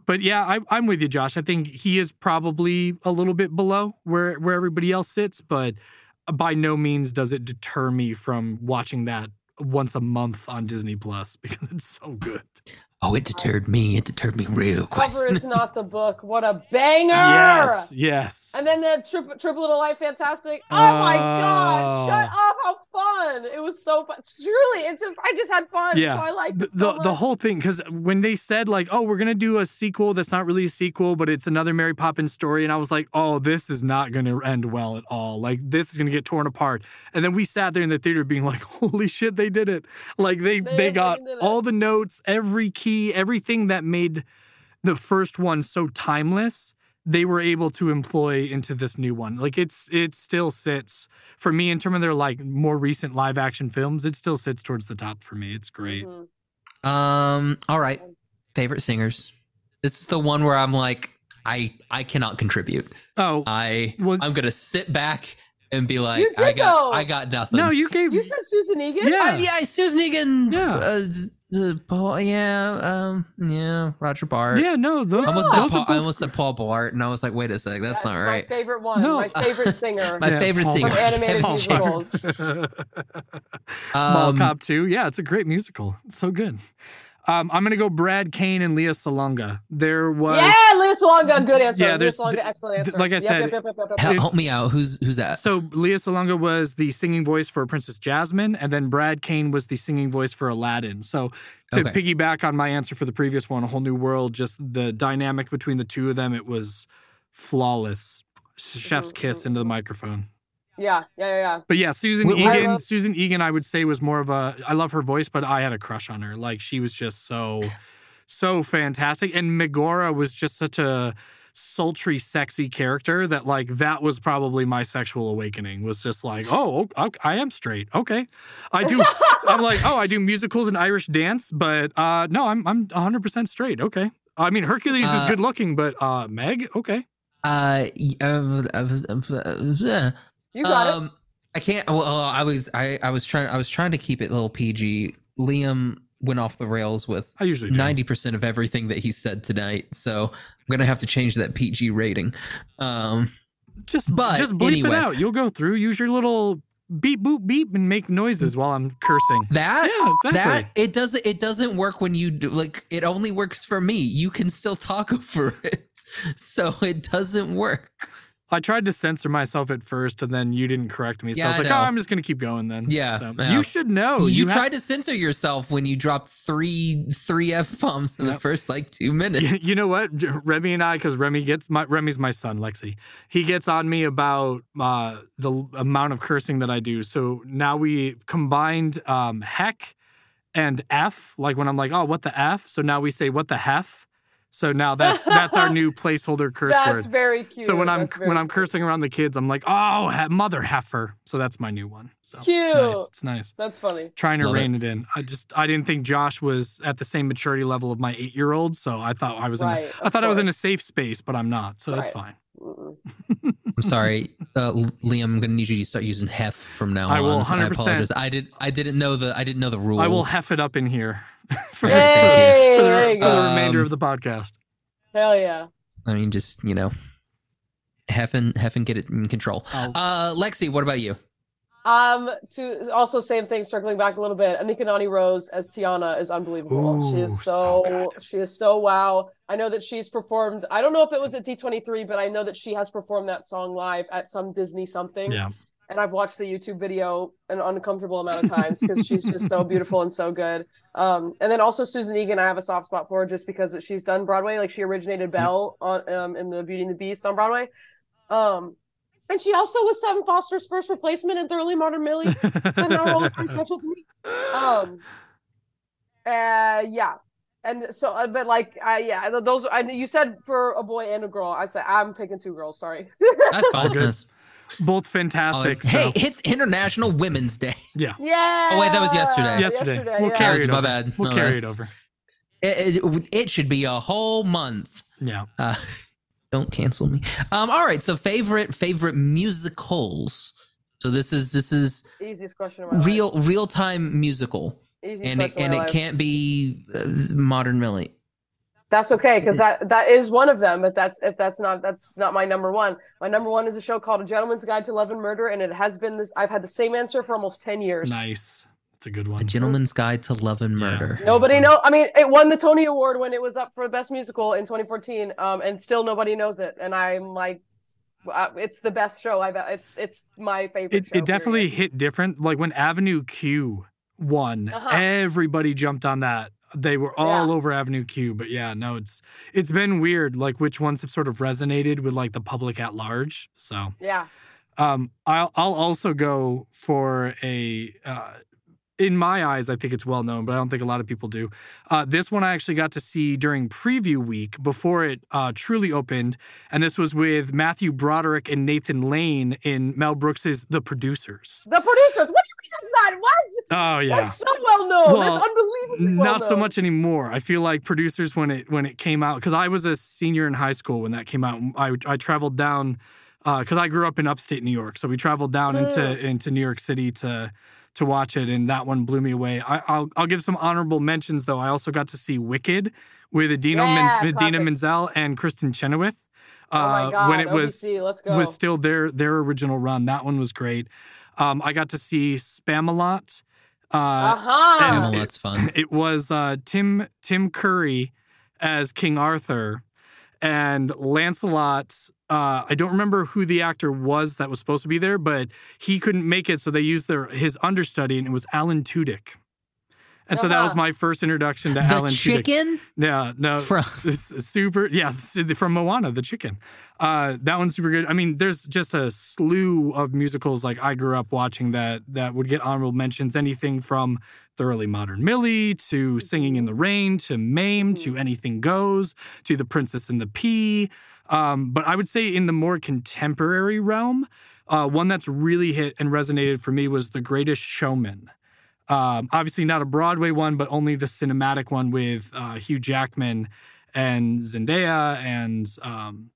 but yeah, I, I'm with you, Josh. I think he is probably a little bit below where where everybody else sits, but by no means does it deter me from watching that once a month on Disney Plus because it's so good. Oh, it deterred me. It deterred me real quick. Cover is not the book. What a banger! Yes, yes. And then the trip, Triple Little Life Fantastic. Oh my oh. god! Shut Oh. up! How fun! It was so fun. Truly, it just I just had fun. Yeah. So I liked the, so the, the whole thing because when they said like oh we're gonna do a sequel that's not really a sequel but it's another mary poppins story and i was like oh this is not gonna end well at all like this is gonna get torn apart and then we sat there in the theater being like holy shit they did it like they They they, got fucking did it. all the notes every key everything that made the first one so timeless they were able to employ into this new one like it's it still sits for me in terms of their like more recent live action films it still sits towards the top for me it's great Mhm. Um. All right. Favorite singers. This is the one where I'm like, I I cannot contribute. oh I Well- I'm gonna sit back and be like, You I got though. I got nothing. No, you gave. You said Susan Egan. Yeah. Uh, yeah, Susan Egan. Yeah. Uh, z- z- Paul, yeah. Um. Yeah. Roger Bart. yeah, no, those, I almost, those said are Paul, I both. almost said Paul Blart, and I was like, wait a sec, that's, not my right. favorite one. No. My favorite singer. My favorite Paul singer. From animated Paul musicals. Mall Um, Cop 2. Yeah, it's a great musical. It's so good. Um, I'm gonna go Brad Kane and Lea Salonga. There was yeah, Lea Salonga, good answer. Yeah, Lea Salonga, th- excellent th- answer. like I Yep, said, yep, yep, yep, yep, yep. Help, help me out. Who's who's that? so Lea Salonga was the singing voice for Princess Jasmine, and then Brad Kane was the singing voice for Aladdin. So to Okay. piggyback on my answer for the previous one, A Whole New World, just the dynamic between the two of them, it was flawless. Chef's kiss into the microphone. Yeah, yeah, yeah, yeah. But yeah, Susan Wait, wait. Egan. Love- Susan Egan, I would say was more of a. I love her voice, but I had a crush on her. Like she was just so, so fantastic. And Megara was just such a sultry, sexy character that like that was probably my sexual awakening. Was just like, oh, ok- I am straight. Okay, I do. I'm like, oh, I do musicals and Irish dance, but uh, no, I'm I'm 100 percent straight. Okay. I mean, Hercules is Uh, good looking, but uh, Meg, okay. Uh, y- uh, uh, uh, uh, You got um, I can't. Well, I was I I was trying I was trying to keep it a little PG. Liam went off the rails with I usually do. ninety percent of everything that he said tonight, so I'm gonna have to change that PG rating. Um, Just But just bleep anyway. it out. You'll go through. Use your little beep boop beep and make noises while I'm cursing. that Yeah, exactly. that it doesn't it doesn't work when you do like it only works for me. You can still talk over it, so it doesn't work. I tried to censor myself at first, and then you didn't correct me. So Yeah, I was I like, know. "Oh, I'm just gonna keep going then." Yeah, So, yeah. you should know. you have- tried to censor yourself when you dropped three three f bombs in the first like two minutes. You know what, Remy and I, because Remy gets my Remy's my son, Lexi. He gets on me about uh, the amount of cursing that I do. So now we combined um, heck and f. Like when I'm like, "Oh, what the f?" So now we say, "What the hef." So now that's that's our new placeholder curse That's word. That's very cute. So when I'm That's very when I'm cute. cursing around the kids, I'm like, oh, he- mother heifer. So that's my new one. So Cute. it's nice. It's nice. That's funny. Trying to Love rein it. in. I just I didn't think Josh was at the same maturity level of my eight year old. So I thought I was in. Right, A, of I thought I was in a safe space, but I'm not. So that's fine. I'm sorry, uh, Liam. I'm gonna need you to start using hef from now on. I will 100%. apologize. I did. I didn't know the. I didn't know the rules. I will hef it up in here for, Yay, for the, there you for the remainder Um, of the podcast. Hell yeah. I mean, just you know, hef and hef and get it in control. I'll- Uh, Lexi, what about you? Um, to also same thing, circling back a little bit. Anika Noni Rose as Tiana is unbelievable. she is so so, she is so wow. I know that she's performed. I don't know if it was at D23, but I know that she has performed that song live at some Disney something. yeah. And I've watched the YouTube video an uncomfortable amount of times because she's just so beautiful and so good. Um, and then also Susan Egan, I have a soft spot for just because she's done Broadway. Like she originated Belle on um in the Beauty and the Beast on Broadway. Um, and she also was Sutton Foster's first replacement in Thoroughly Modern Millie. So that role is very special to me. Um, uh, yeah, and so, uh, but like, I yeah, those. I you said for a boy and a girl. I said I'm picking two girls. Sorry. That's fine. good. That's- Both fantastic. so- hey, it's International Women's Day. yeah. yeah. Oh, wait, that was yesterday. Yesterday. We'll yeah. carry it My over. bad. We'll No, carry it over. It, it, it should be a whole month. Yeah. Uh, don't cancel me. Um, all right. So favorite favorite musicals. So this is this is Easiest question of my life. real real time musical, Easiest and it question of and my it life. can't be uh, modern Millie. That's okay because that that is one of them. But that's if that's not that's not my number one. My number one is a show called A Gentleman's Guide to Love and Murder, and it has been this. I've had the same answer for almost ten years. Nice. That's a good one. A. Gentleman's Guide to Love and Murder. it's a- Nobody know. I mean, it won the Tony Award when it was up for the best musical in 2014, um, and still nobody knows it. And I'm like, uh, it's the best show I've. It's it's my favorite. It, show, it definitely period. hit different. Like when Avenue Q won, Uh-huh. everybody jumped on that. They were all Yeah. over Avenue Q. But yeah, no, it's it's been weird. Like which ones have sort of resonated with like the public at large. So Yeah. um, I'll I'll also go for a. Uh, in my eyes, I think it's well known, but I don't think a lot of people do. Uh, this one I actually got to see during preview week before it uh, truly opened, and this was with Matthew Broderick and Nathan Lane in Mel Brooks's The Producers. The producers. What do you mean that's not? What? Oh yeah, That's so well known. Well, that's unbelievably well not so much anymore. I feel like producers when it when it came out because I was a senior in high school when that came out. I I traveled down because I grew up in upstate New York, so we traveled down into Mm. into New York City to to watch it, and that one blew me away. I, I'll I'll give some honorable mentions though. I also got to see Wicked with Idina Yeah, Men- Idina. Menzel and Kristin Chenoweth. Oh my uh, god. when it was OBC, let's was still their their original run. That one was great. Um, I got to see Spamalot. Uh, uh-huh. Camel, it- fun. it was uh, Tim Tim Curry as King Arthur, and Lancelot. Uh, I don't remember who the actor was that was supposed to be there, but he couldn't make it, so they used their his understudy, and it was Alan Tudyk. And so that was Uh-huh. my first introduction to The Alan Tudyk. The chicken No, no, from super. Yeah, from Moana, the chicken. Uh, that one's super good. I mean, there's just a slew of musicals like I grew up watching that that would get honorable mentions. Anything from Thoroughly Modern Millie to Singing in the Rain to Mame to Anything Goes to The Princess and the Pea. Um, but I would say in the more contemporary realm, uh, one that's really hit and resonated for me was The Greatest Showman. Um, obviously not a Broadway one, but only the cinematic one with uh, Hugh Jackman and Zendaya and um,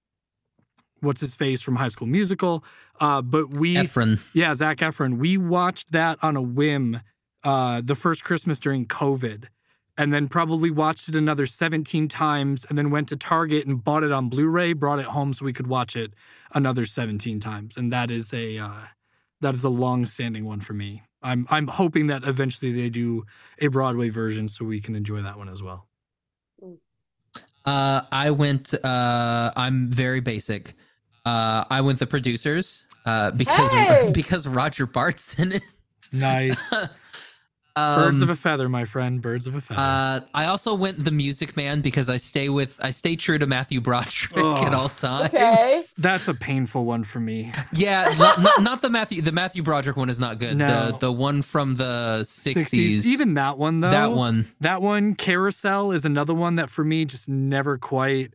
what's his face from High School Musical. Uh, but we, Efron. yeah, Zac Efron. We watched that on a whim uh, the first Christmas during COVID, and then probably watched it another 17 times, and then went to Target and bought it on Blu-ray, brought it home so we could watch it another 17 times. And that is a uh, that is a long-standing one for me. I'm I'm hoping that eventually they do a Broadway version so we can enjoy that one as well. Uh, I went. Uh, I'm very basic. Uh, I went the producers uh, because Hey! because Roger Bart's in it. Nice. Birds of Um, a feather, my friend. Birds of a feather. Uh, I also went the Music Man because I stay with I stay true to Matthew Broderick at all times. Okay. That's a painful one for me. Yeah, not, not, not the Matthew the Matthew Broderick one is not good. No. The the one from the sixties. Even that one though. that one. That one, Carousel, is another one that for me just never quite.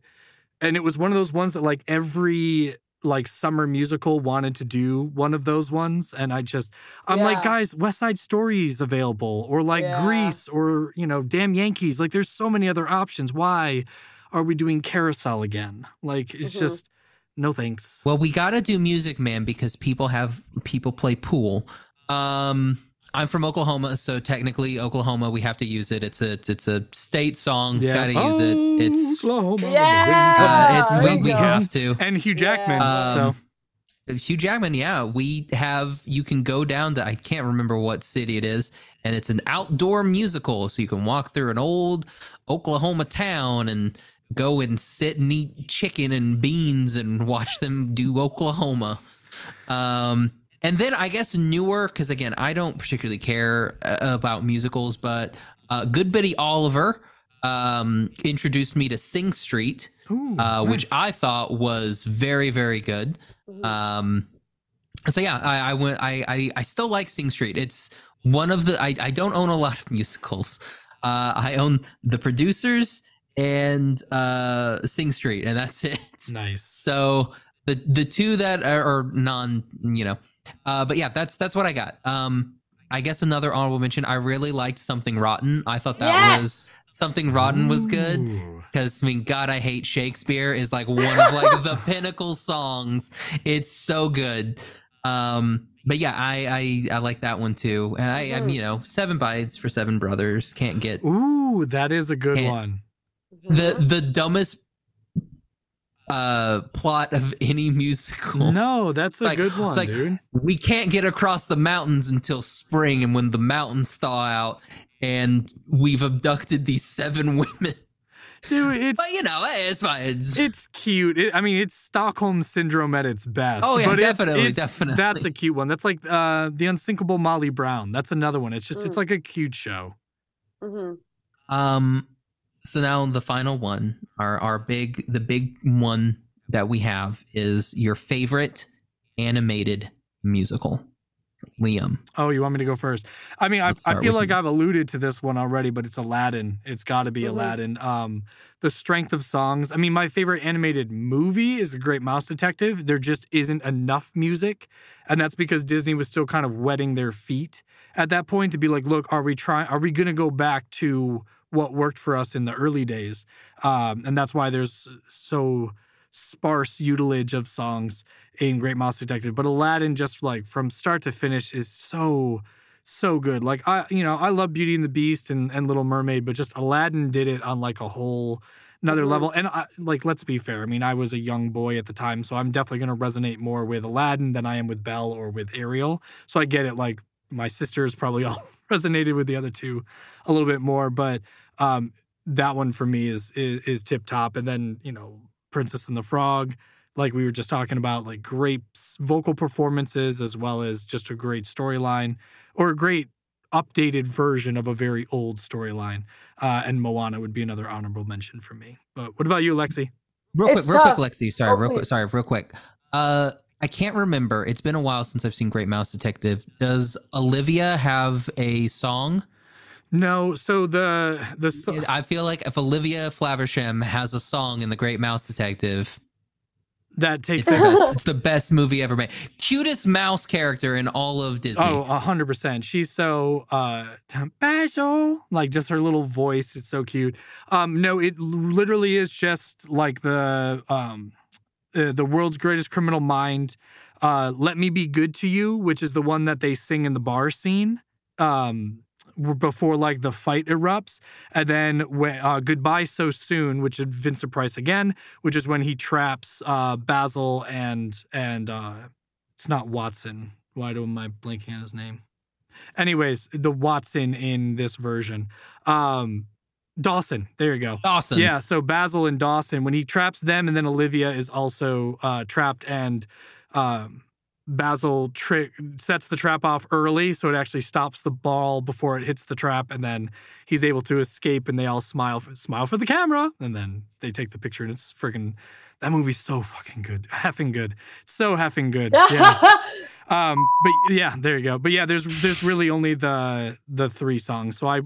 And it was one of those ones that like every like summer musical wanted to do one of those ones, and I just I'm like, guys, West Side Story is available, or like Yeah. Grease, or you know, Damn Yankees. Like, there's so many other options. Why are we doing Carousel again? Like, it's Mhm. just no thanks. Well, we got to do Music Man because people have people play pool. Um, I'm from Oklahoma, so technically Oklahoma, we have to use it. It's a it's, it's a state song. Got to use it. It's Oklahoma, Yeah. uh, it's we, we have to. and Hugh Jackman. Yeah. so Um, Hugh Jackman, yeah, we have. You can go down to I can't remember what city it is, and it's an outdoor musical, so you can walk through an old Oklahoma town and go and sit and eat chicken and beans and watch them do Oklahoma. Um, and then I guess newer because again, I don't particularly care uh, about musicals, but uh, Good Biddy Oliver um, introduced me to Sing Street ooh, uh, which. I thought was very, very good. Mhm. Um, so yeah, I, I went. I, I I still like Sing Street. It's one of the. I, I don't own a lot of musicals. Uh, I own the producers and uh, Sing Street, and that's it. nice. So the the two that are, are non, you know, uh, but yeah, that's that's what I got. Um, I guess another honorable mention. I really liked Something Rotten. I thought that was. Something Rotten was good because I mean, God, I hate Shakespeare is like one of like the pinnacle songs. It's so good. Um, but yeah, I I, I like that one too, and I, I'm Mhm. you know seven brides for seven brothers can't get Ooh, that is a good one. the the dumbest uh plot of any musical. No, that's a Like- good one, it's like- dude. We can't get across the mountains until spring, and when the mountains thaw out, and we've abducted these seven women. Dude, it's But you know, it's fine. It's, it's cute. It, I mean, it's Stockholm syndrome at its best. Oh, yeah, but it's- definitely, it's- definitely. That's a cute one. That's like uh, the unsinkable Molly Brown. That's another one. It's just it's Mm. like a cute show. Mhm. Um, so now the final one, our our big the big one that we have is your favorite animated musical. Liam. Oh, you want me to go first? I mean, I, Let's I start feel like you. I've alluded to this one already, but it's Aladdin. It's got to be Mhm. Aladdin. Um, the strength of songs. I mean, my favorite animated movie is The Great Mouse Detective. There just isn't enough music, and that's because Disney was still kind of wetting their feet at that point to be like, look, are we trying? Are we going to go back to what worked for us in the early days? Um, and that's why there's so sparse utilage of songs in Great Mouse Detective. But Aladdin, just like from start to finish, is so so good. Like I, you know, I love Beauty and the Beast and, and Little Mermaid, but just Aladdin did it on like a whole another Mhm. level. And I, like, let's be fair. I mean, I was a young boy at the time, so I'm definitely going to resonate more with Aladdin than I am with Belle or with Ariel. So I get it. Like my sisters probably all resonated with the other two a little bit more, but um, that one for me is is, is tip top. And then you know, Princess and the Frog. Like we were just talking about, like great vocal performances as well as just a great storyline or a great updated version of a very old storyline. Uh, and Moana would be another honorable mention for me. But what about you, Lexi? Real quick, It's real tough. quick, Lexi. Sorry, Oh, real quick. Sorry, real quick. Uh, I can't remember. It's been a while since I've seen Great Mouse Detective. Does Olivia have a song? No, so the the so- I feel like if Olivia Flaversham has a song in The Great Mouse Detective, that it's takes the best, it's the best movie ever made. Cutest mouse character in all of Disney. Oh, a hundred percent. She's so uh Basil. Like just her little voice is so cute. Um, no, it literally is just like the um uh, the world's greatest criminal mind. Uh, Let Me Be Good to You, which is the one that they sing in the bar scene. Um before like the fight erupts, and then when, uh, "Goodbye So Soon," which is Vincent Price again, which is when he traps uh, Basil and and uh, it's not Watson. Why do am I blanking on his name? Anyways, the Watson in this version. Um Dawson. There you go. Dawson. Yeah, so Basil and Dawson, when he traps them, and then Olivia is also uh, trapped, and um, Basil trick sets the trap off early, so it actually stops the ball before it hits the trap, and then he's able to escape, and they all smile, for, smile for the camera, and then they take the picture, and it's freaking. That movie's so fucking good, effing good, so effing good. Yeah. um, but yeah, there you go. But yeah, there's there's really only the the three songs, so I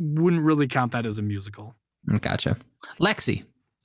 wouldn't really count that as a musical. Gotcha. Lexi.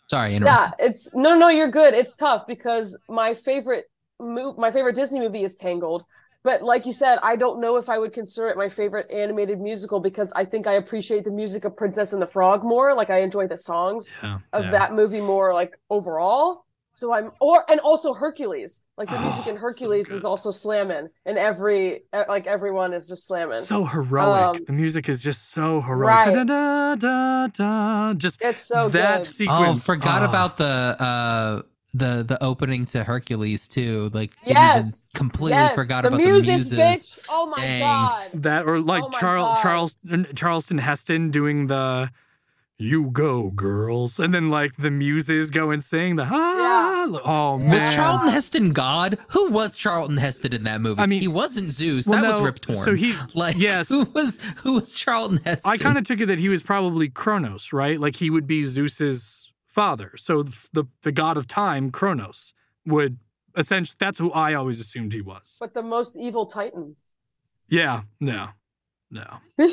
Sorry, interrupt. yeah, it's no, no, you're good. It's tough because my favorite mo- my favorite Disney movie is Tangled. But like you said, I don't know if I would consider it my favorite animated musical because I think I appreciate the music of Princess and the Frog more. Like I enjoy the songs Yeah, of yeah. that movie more, like overall. So I'm or and also Hercules. Like the music in Oh, so Hercules is also slamming, and every like everyone is just slamming. So heroic. Um, the music is just so heroic. right. Da, da, da, da. Just It's so that good. sequence. Oh, forgot oh. about the uh the the opening to Hercules too. Like didn't Yes. even completely yes, forgot the about muses, the muses. bitch. Oh my Dang. god. that, or like Oh my Charles Charles Charlton Heston doing the "You go, girls," and then like the muses go and sing the "Ah." Oh man, Was Charlton Heston God? Who was Charlton Heston in that movie? I mean- he wasn't Zeus. Well, that no, was Rip Torn. so he- like yes. Who was who was Charlton Heston? I kind of took it that he was probably Kronos, right? Like he would be Zeus's father. So th- the the god of time, Kronos, would essentially. That's who I always assumed he was. But the most evil Titan. Yeah, no, no.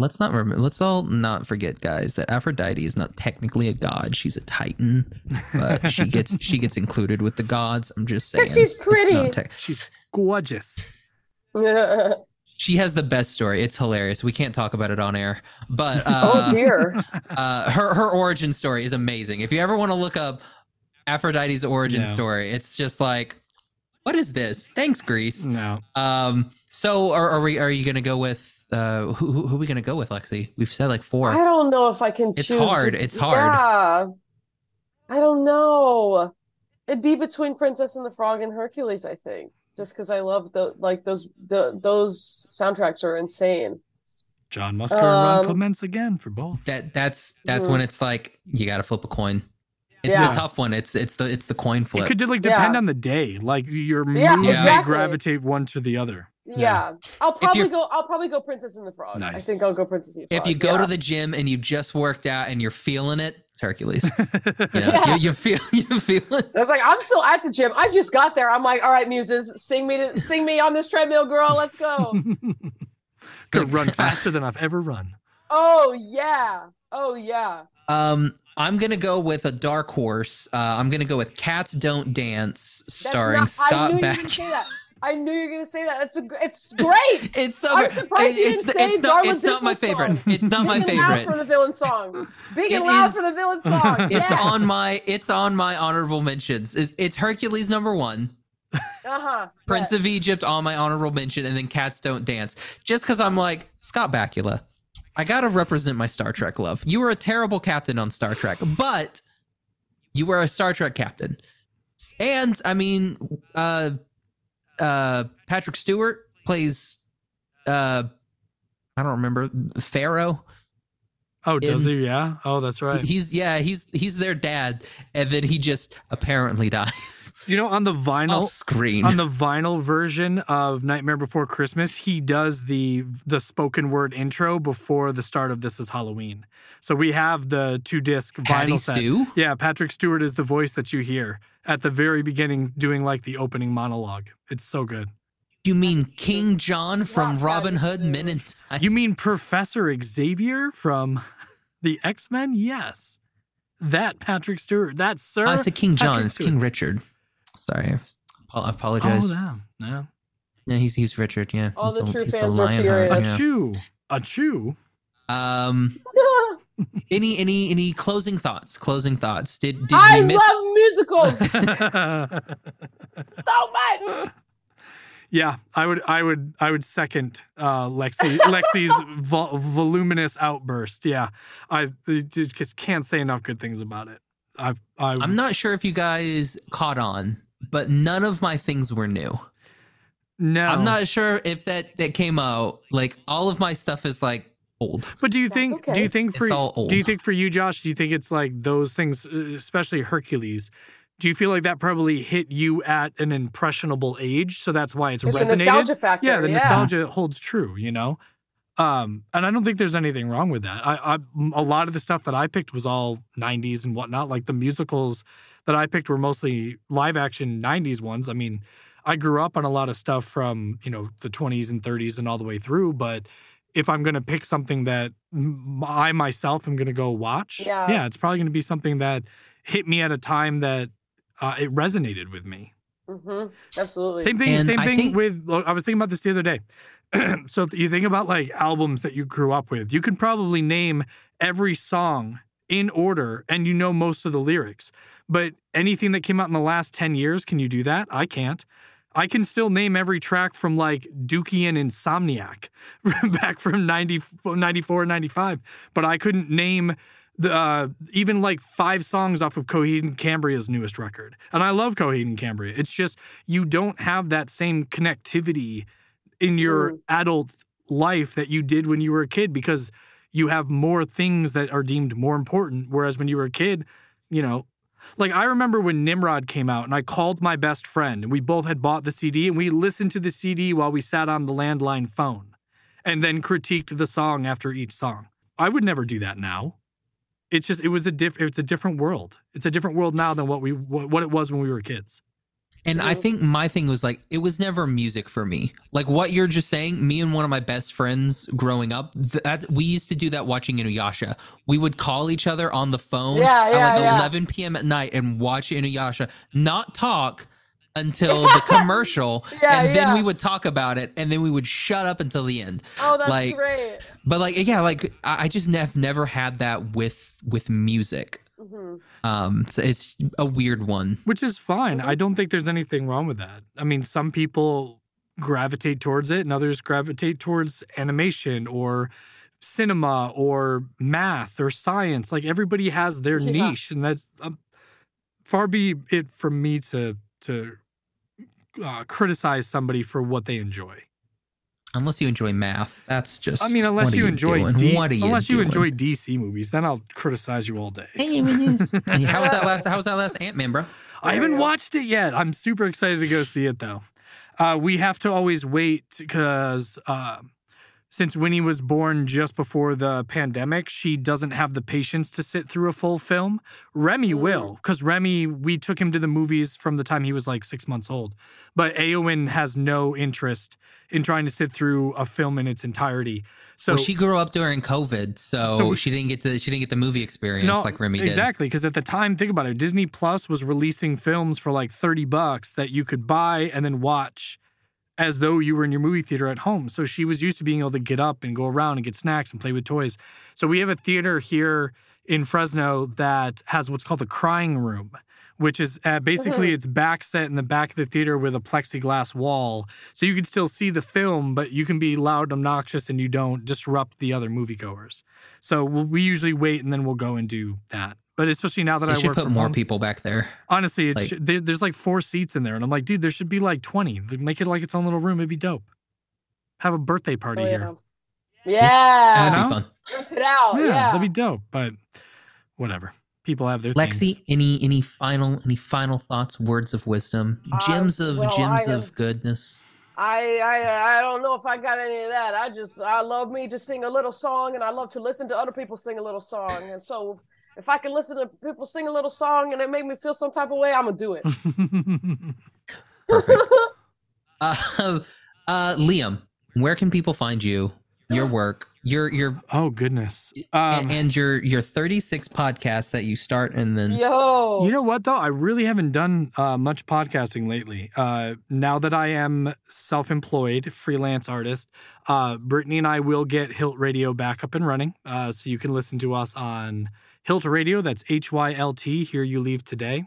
Let's not remember. Let's all not forget, guys, that Aphrodite is not technically a god. She's a titan, but she gets she gets included with the gods. I'm just saying. She's pretty. not tech- She's gorgeous. she has the best story. It's hilarious. We can't talk about it on air, but oh uh, dear. uh, her her origin story is amazing. If you ever want to look up Aphrodite's origin Yeah. story, it's just like, what is this? Thanks, Greece. No. Um, so are, are we? Are you gonna go with? Uh, who, who who are we gonna go with, Lexi? We've said like four. I don't know if I can It's choose. hard, it's hard. Yeah. I don't know. It'd be between Princess and the Frog and Hercules, I think. Just because I love the like those the those soundtracks are insane. John Musker and Ron Um, Clements again for both. That that's that's Mhm. when it's like you got to flip a coin. It's Yeah. the tough one. It's it's the it's the coin flip. It could like depend Yeah. on the day. Like your mood Yeah, may gravitate one to the other. Yeah. Yeah. I'll probably go I'll probably go Princess and the Frog. I think I'll go Princess and the Frog. if you go yeah. to the gym and you just worked out and you're feeling it, it's Hercules. You, know, Yeah. you, you feel you feel it. I was like, I'm still at the gym. I just got there. I'm like, all right, muses, sing me to sing me on this treadmill, girl. Let's go. Gonna run faster than I've ever run. oh yeah. Oh yeah. Um, I'm gonna go with a dark horse. Uh, I'm gonna go with Cats Don't Dance, That's starring not, I Scott knew you were Back. gonna say that. I knew you were gonna say that. It's a, it's great. It's so I'm surprised you it's, didn't say it's not, Darla it's not my favorite. song. It's not my Big loud favorite. for the villain song. Big and loud is- for the villain song. It's yeah. on my it's on my honorable mentions. It's, it's Hercules number one. Uh-huh. Prince of Egypt on my honorable mention, and then Cats Don't Dance. Just because I'm like Scott Bakula, I gotta represent my Star Trek love. You were a terrible captain on Star Trek, but you were a Star Trek captain, and I mean, uh, uh, Patrick Stewart plays, uh, I don't remember Pharaoh. Oh, does In- he? Yeah. Oh, that's right. He's yeah, he's he's their dad, and then he just apparently dies You know, on the vinyl, off screen. on the vinyl version of Nightmare Before Christmas, he does the the spoken word intro before the start of This Is Halloween. So we have the two disc Patty vinyl set. Stew. Yeah, Patrick Stewart is the voice that you hear at the very beginning, doing like the opening monologue. It's so good. You mean King John from Not Robin Patty Hood Stew. Men in Tights? You mean Professor Xavier from the X Men? Yes, that Patrick Stewart. That sir. I said King John. Patrick It's Stewart. King Richard. Sorry, I apologize. Oh, that. Yeah. Yeah, he's he's Richard. Yeah, All he's the true he's fans are Lionheart, furious. A chew. A chew. Um, any any any closing thoughts? Closing thoughts. Did did I we miss? love musicals so much. yeah, I would, I would, I would second uh, Lexi, Lexi's vol- voluminous outburst. Yeah, I just can't say enough good things about it. I've, I, I'm not sure if you guys caught on, but none of my things were new. no, I'm not sure if that that came out. Like all of my stuff is like old. But do you That's think? Do you think for It's all do you think for you, Josh? Do you think it's like those things, uh, especially Hercules? Do you feel like that probably hit you at an impressionable age, so that's why it's, It's a resonated? nostalgia factor. yeah, the yeah. nostalgia holds true, you know. Um, and I don't think there's anything wrong with that. I, I a lot of the stuff that I picked was all '90s and whatnot. Like the musicals that I picked were mostly live action '90s ones. I mean, I grew up on a lot of stuff from you know the 20s and 30s and all the way through. But if I'm gonna pick something that I myself am gonna go watch, Yeah. yeah, it's probably gonna be something that hit me at a time that uh, it resonated with me. hmm Absolutely. Same thing. And same I thing think- with. look, I was thinking about this the other day. so if you think about like albums that you grew up with, you can probably name every song in order, and you know most of the lyrics. But anything that came out in the last ten years, can you do that? I can't. I can still name every track from like Dookie and Insomniac back from 90, 94, 95, but I couldn't name the, uh, even like five songs off of Coheed and Cambria's newest record. And I love Coheed and Cambria. It's just you don't have that same connectivity in your Mm. adult life that you did when you were a kid because you have more things that are deemed more important. Whereas when you were a kid, you know, like I remember when Nimrod came out and I called my best friend and we both had bought the CD and we listened to the CD while we sat on the landline phone and then critiqued the song after each song. I would never do that now. It's just it was a diff it's a different world. It's a different world now than what we what, what it was when we were kids. And I think my thing was like it was never music for me. Like what you're just saying, me and one of my best friends growing up, that we used to do that watching Inuyasha. We would call each other on the phone Yeah, at like yeah. 11 p.m. at night and watch Inuyasha, not talk until the commercial, Yeah, and then yeah. we would talk about it, and then we would shut up until the end. oh, that's like- great. But like, yeah, like I I just have never had that with with music. Hmm Um, so it's a weird one. Which is fine. I don't think there's anything wrong with that. I mean, some people gravitate towards it and others gravitate towards animation or cinema or math or science. Like everybody has their Yeah. niche and that's um, far be it from me to to uh, criticize somebody for what they enjoy. Unless you enjoy math, that's just. I mean, unless what are you enjoy? D- what are you unless you doing? enjoy DC movies, then I'll criticize you all day. And how was that last? How was that last Ant Man, bro? I haven't watched it yet. I'm super excited to go see it though. Uh, we have to always wait because uh, since Winnie was born just before the pandemic, she doesn't have the patience to sit through a full film. Remy Mm. will, because Remy, we took him to the movies from the time he was like six months old. But Aowen has no interest in trying to sit through a film in its entirety. So well, she grew up during COVID, so, So- she didn't get the she didn't get the movie experience like Remy did. Exactly, because at the time, think about it. Disney Plus was releasing films for like 30 bucks that you could buy and then watch as though you were in your movie theater at home. So she was used to being able to get up and go around and get snacks and play with toys. So we have a theater here in Fresno that has what's called the crying room, which is uh, basically it's back set in the back of the theater with a plexiglass wall. So you can still see the film, but you can be loud, and obnoxious, and you don't disrupt the other moviegoers. So we'll, we usually wait and then we'll go and do that. But especially now that They I should work put from more home, people back there. honestly, it like- should, there, there's like four seats in there, and I'm like, dude, there should be like 20. Make it like its own little room. It'd be dope. Have a birthday party Oh, here. yeah. Yeah. That'd be fun. Rent it out. yeah, Yeah. that'd be dope. But whatever. People have their Lexi, things. any any final any final thoughts, words of wisdom, Uh, gems of well, gems I of goodness? I, I I don't know if I got any of that. I just I love me to sing a little song, and I love to listen to other people sing a little song. And so if I can listen to people sing a little song and it make me feel some type of way, I'm gonna do it. Perfect. uh, uh, Liam, where can people find you, your work, your your oh goodness. a- Um, and your your 36 podcasts that you start and then Yo, You know what though? I really haven't done uh, much podcasting lately. Uh, now that I am self-employed freelance artist, uh, Brittany and I will get Hylt Radio back up and running, uh, so you can listen to us on Hylt Radio. That's H Y L T. Here you leave today.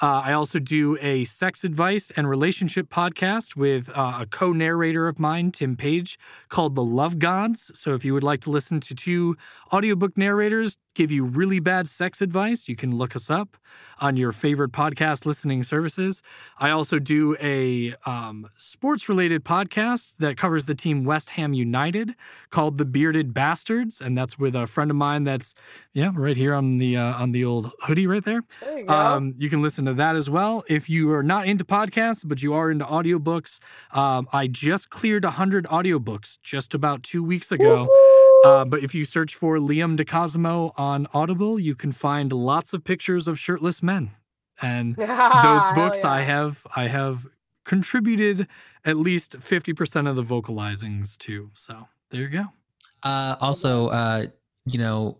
Uh, I also do a sex advice and relationship podcast with uh, a co narrator of mine, Tim Page, called The Love Gods. So if you would like to listen to two audiobook narrators give you really bad sex advice, you can look us up on your favorite podcast listening services. I also do a um, sports related podcast that covers the team West Ham United called The Bearded Bastards. And that's with a friend of mine that's, yeah, right here on the, uh, on the old hoodie right there. there you go. Um, you can listen to into that as well. If you are not into podcasts, but you are into audiobooks, um, I just cleared 100 audiobooks just about two weeks ago. Uh, but if you search for Liam DeCosimo on Audible, you can find lots of pictures of shirtless men. And those Hell books I have I have contributed at least 50% of the vocalizings to. So there you go. Uh, also, uh, you know,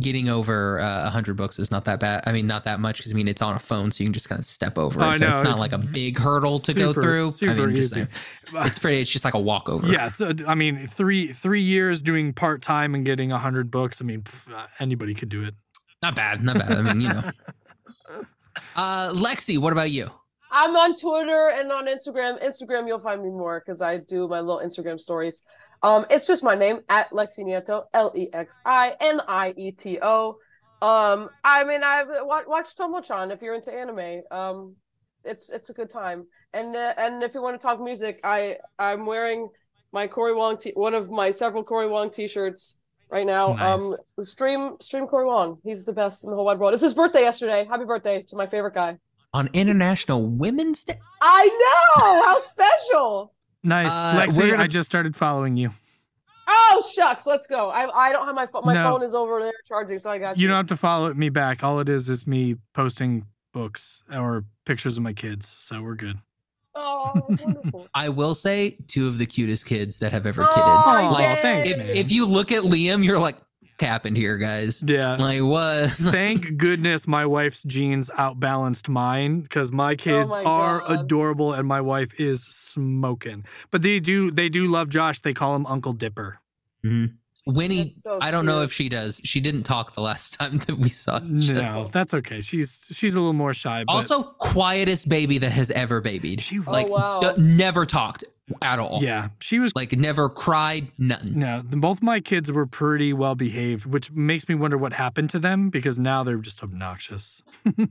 getting over uh, 100 books is not that bad. I mean, not that much because I mean, it's on a phone, so you can just kind of step over it. I so know, it's not it's like a big hurdle to go through. super I mean, just easy. saying. it's pretty, it's just like a walkover. Yeah, it's, uh, I mean, three three years doing part time and getting hundred books. I mean, pff, uh, anybody could do it. Not bad. Not bad. I mean, you know. Uh, Lexi, what about you? I'm on Twitter and on Instagram. Instagram, you'll find me more because I do my little Instagram stories. Um, it's just my name at Lexi Nieto, L E X I N I E T O. Um, I mean, I've watch, watch Tomo-chan if you're into anime. Um, it's it's a good time. And uh, and if you want to talk music, I I'm wearing my Cory Wong t- one of my several Cory Wong t-shirts right now. Nice. Um, stream stream Cory Wong. He's the best in the whole wide world. It's his birthday yesterday. Happy birthday to my favorite guy. On International Women's Day? I know how special. Nice, Uh, Lexi. gonna- I just started following you. Oh shucks, let's go. I I don't have my phone. My No. phone is over there charging, so I got you. You don't have to follow me back. All it is is me posting books or pictures of my kids. So we're good. Oh, that's wonderful. I will say, two of the cutest kids that have ever Oh, kidded. Oh, Like, thanks, if, man. if you look at Liam, you're like, capping here, guys. Yeah. Like, what? Thank goodness my wife's genes outbalanced mine because my oh kids my are God. adorable and my wife is smoking. But they do they do love Josh. They call him Uncle Dipper. Mm-hmm. Winnie, so I don't know if she does. She didn't talk the last time that we saw each. No, that's okay. She's she's a little more shy. But Also, quietest baby that has ever babied. she was Like, Oh, wow. d- never talked at all. yeah, she was. Like, never cried, nothing. No, the- both my kids were pretty well behaved, which makes me wonder what happened to them because now they're just obnoxious.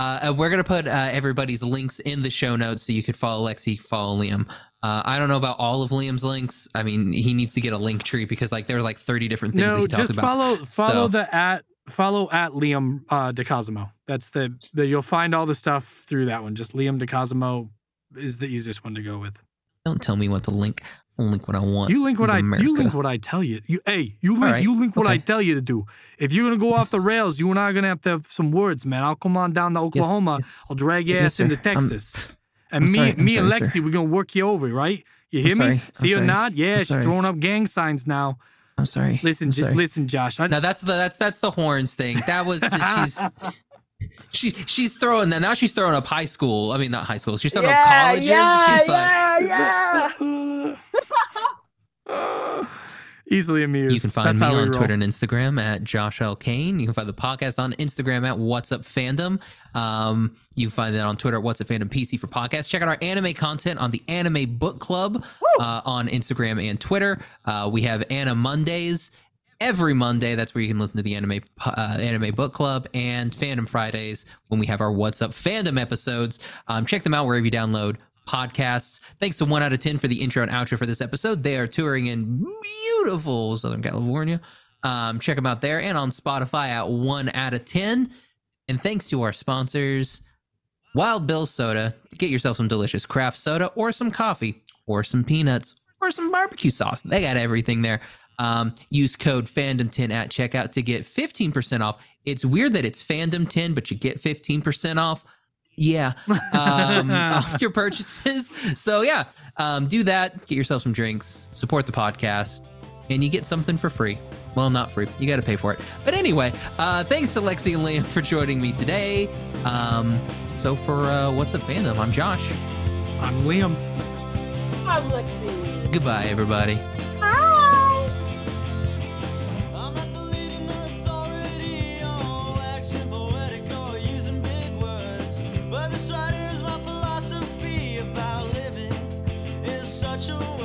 Uh, we're gonna put uh, everybody's links in the show notes so you could follow Lexi, follow Liam. Uh, I don't know about all of Liam's links. I mean, he needs to get a link tree because like there are like thirty different things that no, he talks just about. follow follow So- the at follow at Liam uh, DeCosimo. That's the, the you'll find all the stuff through that one. Just Liam DeCosimo is the easiest one to go with. Don't tell me what to link. I'll link what I want. You link what I America. you link what I tell you. You hey you link right, you link what I tell you to do. If you're gonna go off the rails, you and I are gonna have to have some words, man. I'll come on down to Oklahoma. yes. I'll drag your Yes, ass into I'm- Texas. And I'm me sorry, I'm me and Lexi, sir. we're gonna work you over, right? You hear I'm me? sorry, I'm See or sorry. not? Yeah, I'm she's sorry. throwing up gang signs now. I'm sorry. Listen, I'm J- listen, Josh. I, Now that's the that's that's the horns thing. That was she's she she's throwing that now. She's throwing up high school. I mean, not high school. She's throwing up yeah, colleges. yeah, she's like, yeah, yeah. Easily amused. You can find That's me on roll. Twitter and Instagram at Josh L. Kane. You can find the podcast on Instagram at What's Up Fandom. Um, you can find that on Twitter at What's Up Fandom PC for podcasts. Check out our anime content on the Anime Book Club uh, on Instagram and Twitter. Uh, we have Anna Mondays every Monday. That's where you can listen to the anime uh, anime book club and Fandom Fridays when we have our What's Up Fandom episodes. Um, check them out wherever you download podcasts. Thanks to One Out of Ten for the intro and outro for this episode. They are touring in beautiful Southern California. Um, check them out there and on Spotify at One Out of Ten. And thanks to our sponsors, Wild Bill Soda. Get yourself some delicious craft soda or some coffee or some peanuts or some barbecue sauce. They got everything there. Um, use code FANDOM10 at checkout to get 15% off. It's weird that it's FANDOM10, but you get 15% off. Yeah, um, off your purchases. So yeah, um, do that. Get yourself some drinks. Support the podcast, and you get something for free. Well, not free. You got to pay for it. But anyway, uh, thanks to Lexi and Liam for joining me today. Um, so for uh, what's up, fandom? I'm Josh. I'm Liam. I'm Lexi. Goodbye, everybody. Hi. This writer is my philosophy about living is such a